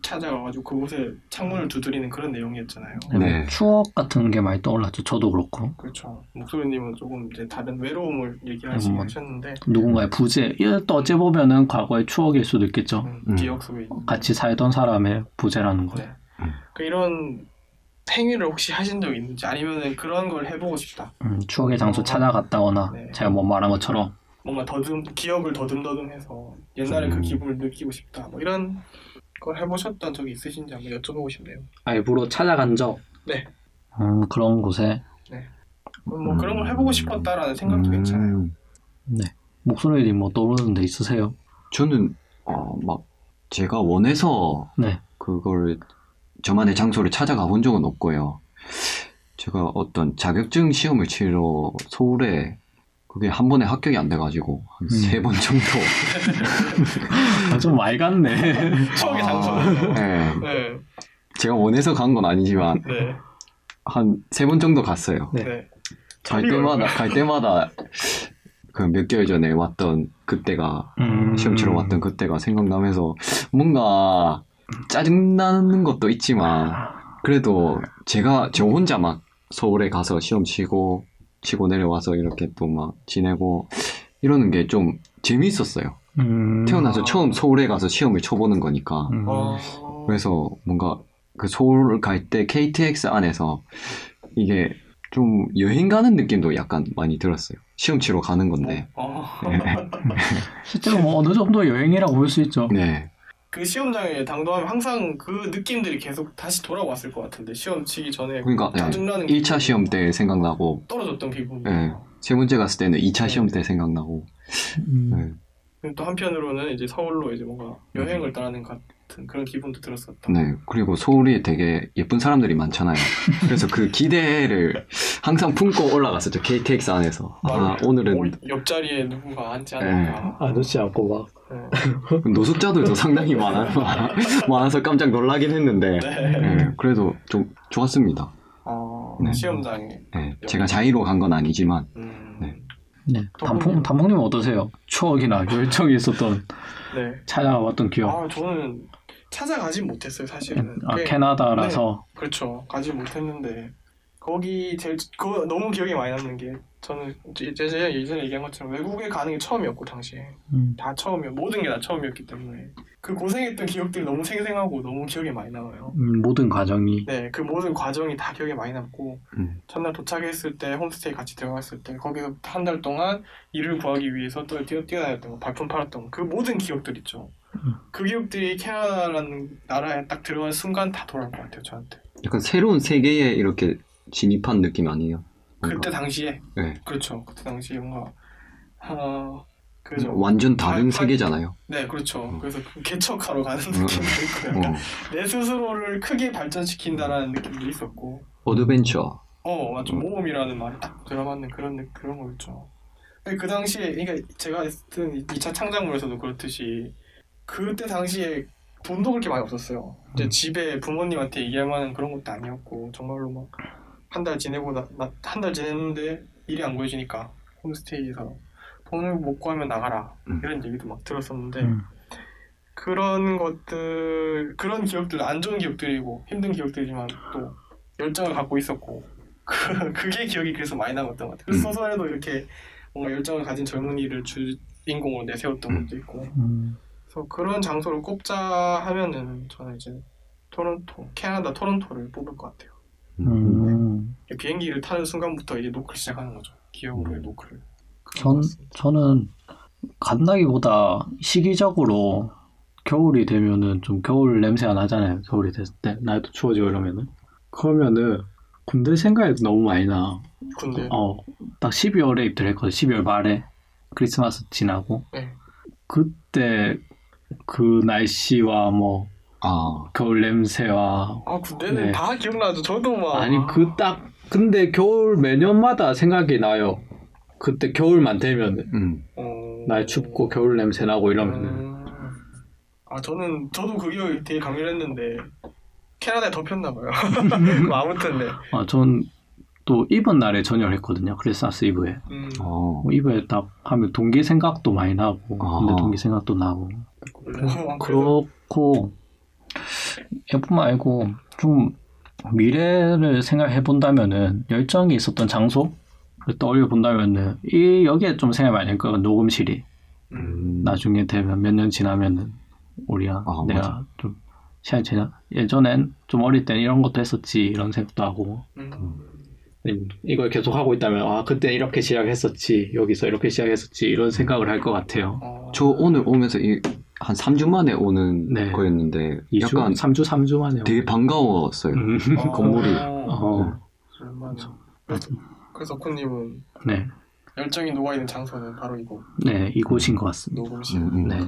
찾아가가지고 그곳에 창문을 두드리는 그런 내용이었잖아요. 네. 추억 같은 게 많이 떠올랐죠. 저도 그렇고 그렇죠. 목소리님은 조금 이제 다른 외로움을 음. 얘기하시셨는데 누군가의 부재. 또 어찌 보면은 과거의 추억일 수도 있겠죠. 음, 음. 기억 속에 있는. 같이 살던 사람의 부재라는 거. 네. 음. 그 이런 행위를 혹시 하신 적 있는지 아니면은 그런 걸 해보고 싶다. 음, 추억의 장소 찾아갔다거나 네. 제가 뭐 말한 것처럼 뭔가 더듬 기억을 더듬더듬해서 옛날에 그 음. 기분을 느끼고 싶다. 뭐 이런 걸 해보셨던 적이 있으신지 한번 여쭤보고 싶네요. 일부러 찾아간 적. 네. 음, 그런 곳에 뭐 그런 걸 해보고 싶었다라는 생각도 괜찮아요. 음, 목소리님 뭐 떠오르는 데 있으세요? 저는 어, 막 제가 원해서 네. 그걸 저만의 장소를 찾아가 본 적은 없고요. 제가 어떤 자격증 시험을 치러 서울에 그게 한 번에 합격이 안 돼가지고 한 음. 세번 정도. 아, 좀 많이 갔네. 추억의 아, 장소. 네. 네. 제가 원해서 간 건 아니지만 네. 한세 번 정도 갔어요. 네. 네. 갈 때마다 갈 때마다 그 몇 개월 전에 왔던 그때가 음. 시험 치러 왔던 그때가 생각나면서 뭔가 짜증나는 것도 있지만 그래도 제가 저 혼자 막 서울에 가서 시험 치고 치고 내려와서 이렇게 또 막 지내고 이러는 게 좀 재미있었어요. 음. 태어나서 아. 처음 서울에 가서 시험을 쳐보는 거니까 음. 어... 그래서 뭔가 그 서울 갈 때 KTX 안에서 이게 좀 여행 가는 느낌도 약간 많이 들었어요. 시험 치러 가는 건데. 어. 실제로 뭐 어느 정도 여행이라고 볼 수 있죠. 네. 그 시험장에 당도하면 항상 그 느낌들이 계속 다시 돌아왔을 것 같은데 시험 치기 전에 그러니까 네. 짜증나는 1차 기분이 시험 때 생각나고 떨어졌던 기분. 네. 세 번째 갔을 때는 2차 시험 때 생각나고 음. 네. 그리고 또 한편으로는 이제 서울로 이제 뭔가 여행을 떠나는 같은 그런 기분도 들었었다. 네. 그리고 서울이 되게 예쁜 사람들이 많잖아요. 그래서 그 기대를 항상 품고 올라갔었죠. KTX 안에서. 아, 오늘은 어, 옆자리에 누군가 앉지 않을까. 아저씨 않고 막. 네. 노숙자들도 상당히 많아, 많아서 깜짝 놀라긴 했는데 네. 네. 그래도 좀 좋았습니다. 어, 네. 시험장에. 네. 제가 자의로 간 건 아니지만 음, 네. 네. 단풍 단풍님 어떠세요? 추억이나 열정이 있었던 네. 찾아왔던 기억. 아 저는 찾아가진 못했어요 사실은. 아 꽤- 캐나다라서. 그렇죠. 가지 못했는데 거기 제일 그 너무 기억에 많이 남는 게 저는 제가 예전에 얘기한 것처럼 외국에 가는 게 처음이었고 당시에 음. 다 처음이었 모든 게 다 처음이었기 때문에 그 고생했던 기억들이 너무 생생하고 너무 기억에 많이 남아요. 음, 모든 과정이. 네, 그 모든 과정이 다 기억에 많이 남고 음. 첫날 도착했을 때 홈스테이 같이 들어갔을 때 거기서 한 달 동안 일을 구하기 위해서 또 뛰어 뛰어다녔던 거 발품 팔았던 거 그 모든 기억들 있죠. 음. 그 기억들이 캐나다라는 나라에 딱 들어간 순간 다 돌아올 것 같아요 저한테. 약간 새로운 세계에 이렇게 진입한 느낌 아니에요? 뭔가. 그때 당시에 네. 그렇죠. 그때 당시에 뭔가 어 그죠. 완전 다른 아, 세계잖아요. 네, 그렇죠. 음. 그래서 그 개척하러 가는 음. 느낌도 있고 약간 어. 내 스스로를 크게 발전시킨다라는 느낌도 있었고 adventure. 어 맞죠 음. 모험이라는 말이 딱 들어맞는 그런 느- 그런 거였죠. 그 당시에 그러니까 제가 쓴 2차 창작물에서도 그렇듯이 그때 당시에 돈도 그렇게 많이 없었어요. 이제 음. 집에 부모님한테 얘기할 만한 그런 것도 아니었고 정말로 막 한 달 지내고 한 달 지냈는데 일이 안 구해지니까 홈스테이에서 돈을 못 구하면 나가라 음. 이런 얘기도 막 들었었는데 음. 그런 것들 그런 기억들 안 좋은 기억들이고 힘든 기억들이지만 또 열정을 갖고 있었고 그, 그게 기억이 그래서 많이 남았던 것 같아요. 그래서 음. 소설에도 이렇게 뭔가 열정을 가진 젊은이를 주인공으로 내세웠던 음. 것도 있고 음, 그래서 그런 장소를 꼽자 하면은 저는 이제 토론토 캐나다 토론토를 뽑을 것 같아요. 음. 비행기를 타는 순간부터 이제 노크를 시작하는 거죠. 기억으로의 음. 노크를. 전 저는 간다기보다 시기적으로 겨울이 되면은 좀 겨울 냄새가 나잖아요. 겨울이 됐을 때 날도 추워지고 이러면은 그러면은 군대 생각이 너무 많이 나. 근데 어, 딱 12월에 입대했거든. 12월 말에 크리스마스 지나고 네. 그때 그 날씨와 뭐 아, 겨울 냄새와 아 군대는 네. 다 기억나죠. 저도 막 아니 그 딱 근데 겨울 매년마다 생각이 나요. 그때 겨울만 되면 음, 어... 날 춥고 겨울 냄새 나고 이러면은 음... 아 저는 저도 그 기억이 되게 강렬했는데 캐나다에 덮였나 봐요. 뭐 아무튼 네. 아, 전또 입은 날에 전혀를 했거든요. 크리스마스 이브에. 음... 어, 뭐 이브에 딱 하면 동기 생각도 많이 나고, 아. 근데 동기 생각도 나고. 그렇고, 예뿐만 아니고, 좀 미래를 생각해 본다면은, 열정이 있었던 장소를 떠올려 본다면은, 이, 여기에 좀 생각이 많이 할 거예요. 녹음실이. 음... 음, 나중에 되면 몇 년 지나면은, 우리가, 아, 내가 맞아. 좀, 시간이 지나, 예전엔 좀 어릴 땐 이런 것도 했었지, 이런 생각도 하고, 음... 이걸 계속 하고 있다면 아 그때 이렇게 시작했었지 여기서 이렇게 시작했었지 이런 생각을 할 것 같아요. 어... 저 오늘 오면서 이, 한 3주 만에 오는 네. 거였는데 2주, 약간 3주, 3주 만에. 되게 반가웠어요. 음, 어... 건물이. 어, 오랜만에. 그래서, 코님은 네, 열정이 녹아 있는 장소는 바로 이곳 네 이곳인 것 같습니다. 녹음실 음, 음. 네,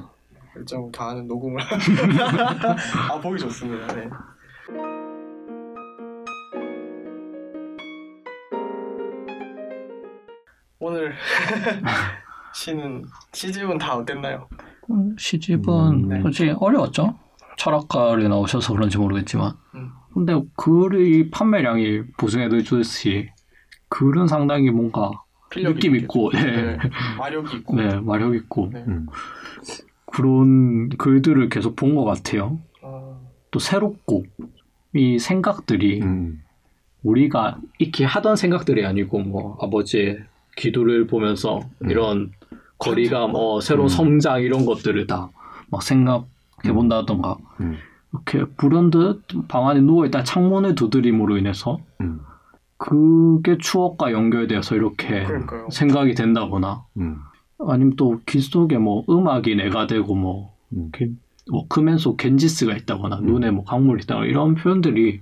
열정을 다하는 녹음을 아 보기 좋습니다 네. 오늘 시는 시집은 다 어땠나요? 음, 시집은 음, 네. 솔직히 어려웠죠. 철학가를 나오셔서 그런지 모르겠지만, 음. 근데 글의 판매량이 보증해도 주듯이 글은 상당히 뭔가 느낌. 있고, 네, 네, 마력이 있고 네 마력 있고 네. 음. 그런 글들을 계속 본 것 같아요. 어, 또 새롭고 이 생각들이 음, 우리가 익히 하던 생각들이 아니고 뭐 아버지의 기도를 보면서 음. 이런 거리가 뭐 새로운 음. 성장 이런 것들을 다 막 생각해 본다던가 음, 이렇게 불현듯 방 안에 누워 있다 창문의 두드림으로 인해서 음, 그게 추억과 연결되어서 이렇게 그러니까요 생각이 된다거나 음, 아니면 또귀 속에 뭐 음악이 내가 되고 뭐 음. 이렇게 워크맨 속 겐지스가 있다거나 음. 눈에 뭐 강물이 있다거나 이런 표현들이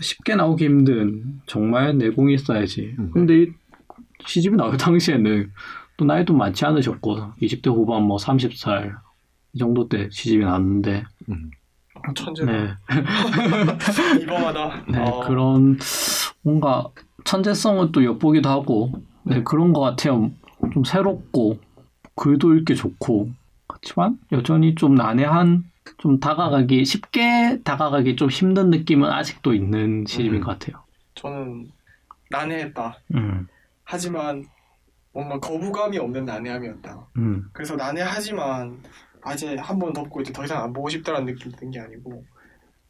쉽게 나오기 힘든 정말 내공이 있어야지. 음. 근데 이 시집이 나올 당시에는 또 나이도 많지 않으셨고 20대 후반 뭐 30살 이 정도 때 시집이 나왔는데 음. 천재다 네, 이범하다 네 어, 그런 뭔가 천재성은 또 엿보기도 하고 네, 네. 그런 것 같아요. 좀 새롭고 글도 읽기 좋고 그렇지만 여전히 좀 난해한 좀 다가가기 쉽게 다가가기 좀 힘든 느낌은 아직도 있는 시집인 음. 것 같아요. 저는 난해했다 음, 하지만 뭔가 거부감이 없는 난해함이었다. 음, 그래서 난해하지만 아 이제 한번 덮고 이제 더 이상 안 보고 싶다라는 느낌이 든 게 아니고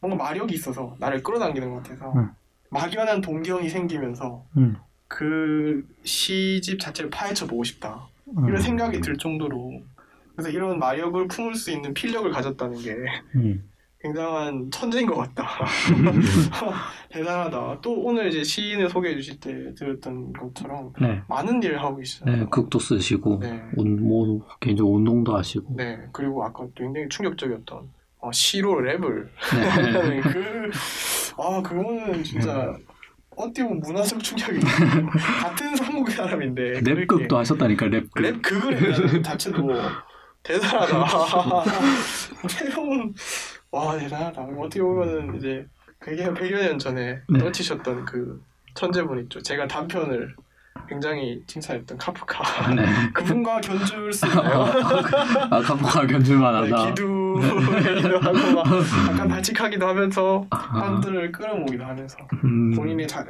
뭔가 마력이 있어서 나를 끌어당기는 것 같아서 음. 막연한 동경이 생기면서 음, 그 시집 자체를 파헤쳐 보고 싶다. 음, 이런 생각이 들 정도로 그래서 이런 마력을 품을 수 있는 필력을 가졌다는 게 음, 굉장한 천재인 것 같다 대단하다 또 오늘 이제 시인을 소개해 주실 때 들었던 것처럼 네, 많은 일을 하고 계시잖아요 네, 극도 쓰시고 네. 운, 뭐 개인적으로 운동도 하시고 네, 그리고 아까 굉장히 충격적이었던 어, 시로 랩을 네. 그, 아, 그거는 진짜 어떻게 보면 문화적 충격이 같은 한국의 사람인데 랩극도 하셨다니까 랩극. 랩 극을 했다는 것 자체도 대단하다. 새로운 와 대단하다. 어떻게 보면은 이제 100여, 100여 년 전에 네. 떨치셨던 그 천재분 있죠. 제가 단편을 굉장히 칭찬했던 카프카. 네. 그분과 견줄 수 있나요? 아 카프카 견줄만 하다. 네, 기도 얘기도 하고 막 약간 발칙하기도 하면서 아, 사람들을 끌어모기도 하면서 음, 본인의 자,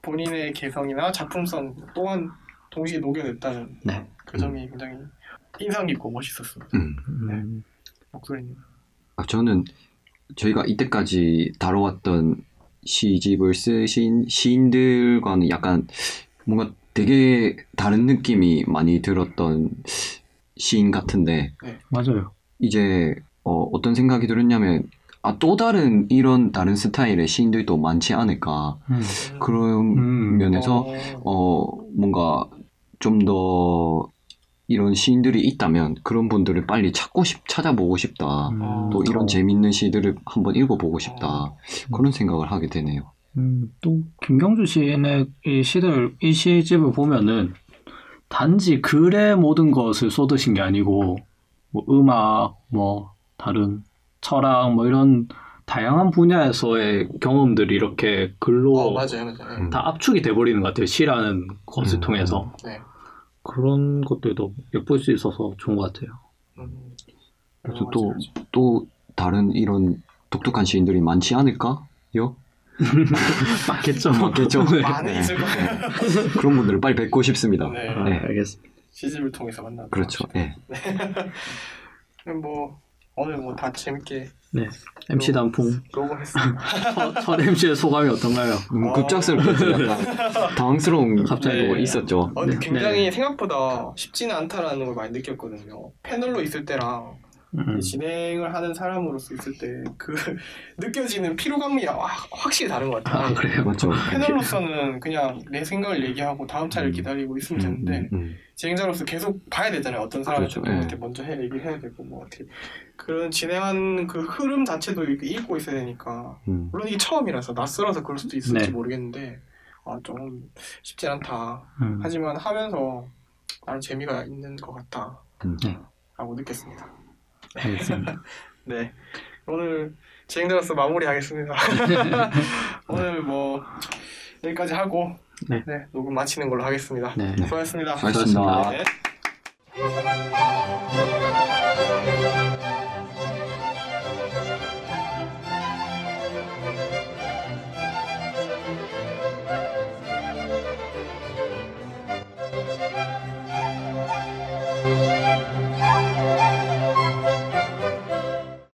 본인의 개성이나 작품성 또한 동시에 녹여냈다는 네. 그 점이 굉장히 인상 깊고 멋있었습니다. 음. 음, 목소리님. 아, 저는 저희가 이때까지 다뤄왔던 시집을 쓰신 시인들과는 약간 뭔가 되게 다른 느낌이 많이 들었던 시인 같은데 맞아요. 이제 어, 어떤 생각이 들었냐면 아, 또 다른 이런 다른 스타일의 시인들도 많지 않을까 음. 그런 음. 면에서 어, 어 뭔가 좀 더 이런 시인들이 있다면 그런 분들을 빨리 찾고 싶 찾아보고 싶다 음. 또 이런 어. 재밌는 시들을 한번 읽어보고 싶다 그런 생각을 하게 되네요. 음, 또 김경주 시인의 이 시들 이 시집을 보면은 단지 글의 모든 것을 쏟으신 게 아니고 뭐 음악, 뭐 다른 철학, 뭐 이런 다양한 분야에서의 경험들이 이렇게 글로 어, 맞아요, 맞아요. 음. 다 압축이 돼버리는 것 같아요. 시라는 것을 음. 통해서 네. 그런 것들도 엿볼 수 있어서 좋은 것 같아요. 음. 그래서 어, 또. 또 다른 이런 독특한 시인들이 많지 않을까요? 맞겠죠, 맞겠죠. 네. 많이 있을 거예요. 그런 분들을 빨리 뵙고 싶습니다. 네. 아, 네. 알겠습니다. 시집을 통해서 만나. 그렇죠. 예. 뭐 오늘 뭐 다 재밌게 MC 단풍 녹음했습니다. 첫, 첫 MC의 소감이 어떤가요? 너무 어. 급작스럽게 약간 당황스러운 갑자기. 거 있었죠. 어, 근데 네. 굉장히 네. 생각보다 쉽지는 않다라는 걸 많이 느꼈거든요. 패널로 있을 때랑 음. 진행을 하는 사람으로서 있을 때 그 느껴지는 피로감이 와- 확실히 다른 것 같아요. 아, 그래요? 맞죠. 패널로서는 그냥 내 생각을 얘기하고 다음 차를 음. 기다리고 있으면 음, 되는데 음, 음. 진행자로서 계속 봐야 되잖아요. 어떤 사람이 그렇죠. 누구한테 예. 먼저 해 얘기를 해야 되고 뭐 어떻게 그런 진행하는 그 흐름 자체도 읽고 있어야 되니까 음. 물론 이게 처음이라서 낯설어서 그럴 수도 있을지 네. 모르겠는데 아 좀 쉽지 않다. 음. 하지만 하면서 나름 재미가 있는 것 같다. 음. 네. 라고 느꼈습니다. 알겠습니다. 네. 오늘 진행자로서 마무리하겠습니다. 오늘 뭐 여기까지 하고 네. 녹음 마치는 걸로 하겠습니다. 네. 수고하셨습니다. 수고하셨습니다. 네. Thank